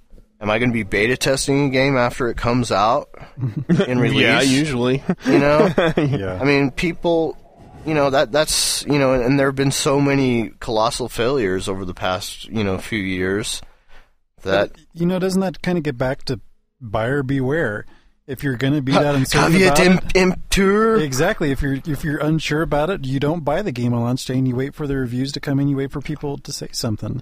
Am I going to be beta testing a game after it comes out in release? yeah, usually. You know? Yeah. I mean, people, you know that that's you know, and there have been so many colossal failures over the past you know few years that you know, doesn't that kind of get back to buyer beware? If you're going to be that uncertain caveat about it, imp- emptor. exactly. If you're if you're unsure about it, you don't buy the game on launch day, and you wait for the reviews to come in. You wait for people to say something.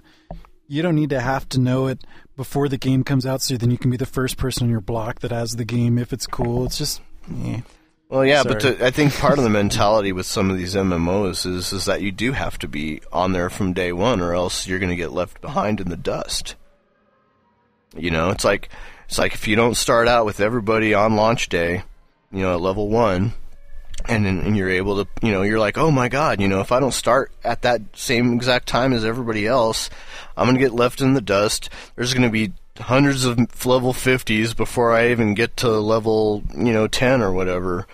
You don't need to have to know it before the game comes out, so then you can be the first person on your block that has the game if it's cool. It's just, eh. Well, yeah, but to, I think part of the mentality with some of these MMOs is is that you do have to be on there from day one, or else you're going to get left behind in the dust. You know, it's like it's like if you don't start out with everybody on launch day, you know, at level one, and then- and you're able to, you know, you're like, oh my god, you know, if I don't start at that same exact time as everybody else, I'm going to get left in the dust. There's going to be hundreds of level 50s before I even get to level, you know, 10 or whatever.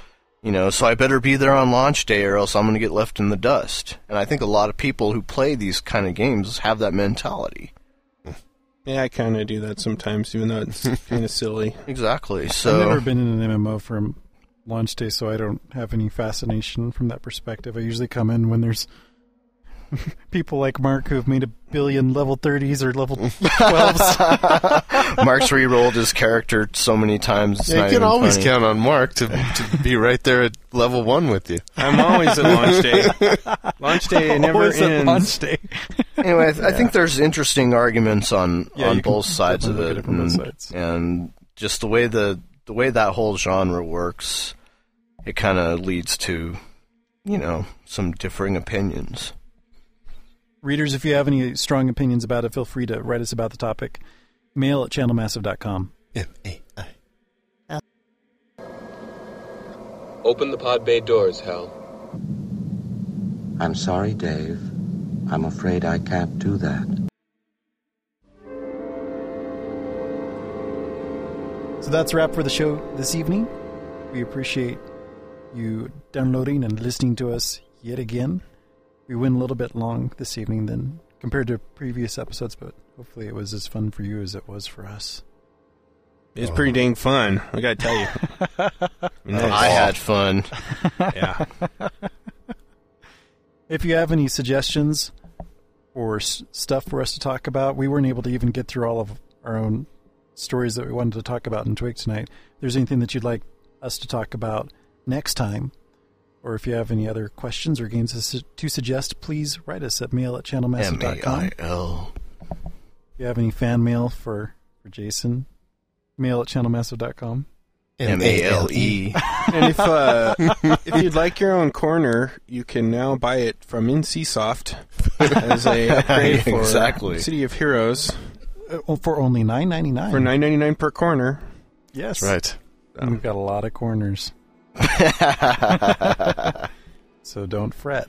You know, so I better be there on launch day or else I'm going to get left in the dust. And I think a lot of people who play these kind of games have that mentality. Hmm. yeah, I kind of do that sometimes, even though it's kind of silly. Exactly. So I've never been in an MMO from launch day, so I don't have any fascination from that perspective. I usually come in when there's people like Mark who have made a billion level 30s or level 12s. Mark's re-rolled his character so many times. It's Yeah, not you can even always funny. count on Mark to, to be right there at level one with you. I'm always at launch day. launch day never Always at ends. launch day. anyway, I, th- I think there's interesting arguments on Yeah, on both sides of it, look at it from both and, sides. and just the way the the way that whole genre works, it kind of leads to, you know, some differing opinions. Readers, if you have any strong opinions about it, feel free to write us about the topic. Mail at channelmassive.com. M-A-I. Uh. Open the pod bay doors, Hal. I'm sorry, Dave. I'm afraid I can't do that. So that's a wrap for the show this evening. We appreciate you downloading and listening to us yet again. We went a little bit long this evening than compared to previous episodes, but hopefully it was as fun for you as it was for us. It's pretty dang fun. I gotta tell you. I had fun. yeah. If you have any suggestions or s- stuff for us to talk about, we weren't able to even get through all of our own stories that we wanted to talk about in Twig tonight. If there's anything that you'd like us to talk about next time, or if you have any other questions or games to, suggest, please write us at mail at M A channelmassive.com. I L. If you have any fan mail for, for Jason, mail at channelmassive.com. M A L E. And if uh, if you'd like your own corner, you can now buy it from NCSoft as a upgrade for Exactly. City of Heroes Oh, for only nine ninety nine. for nine ninety nine per corner. Yes. Right. And we've got a lot of corners. so don't fret.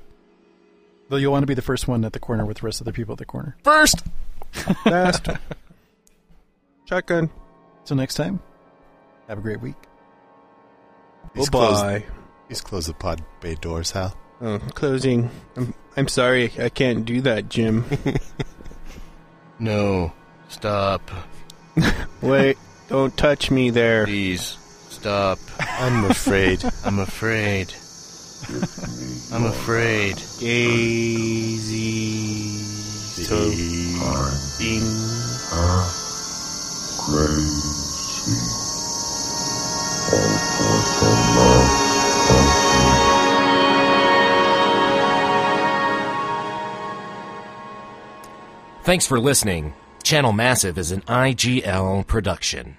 Though you'll want to be the first one at the corner with the rest of the people at the corner. First. Fast. Shotgun. Till next time, have a great week. Please Bye close, bye. please close the pod bay doors, Hal. Oh, closing. I'm, I'm sorry, I can't do that, Jim. No. Stop. Wait, don't touch me there. Please. Stop. I'm afraid. I'm afraid. I'm afraid. Daisy. So, ding. Crazy. Thanks for listening. Channel Massive is an IGL production.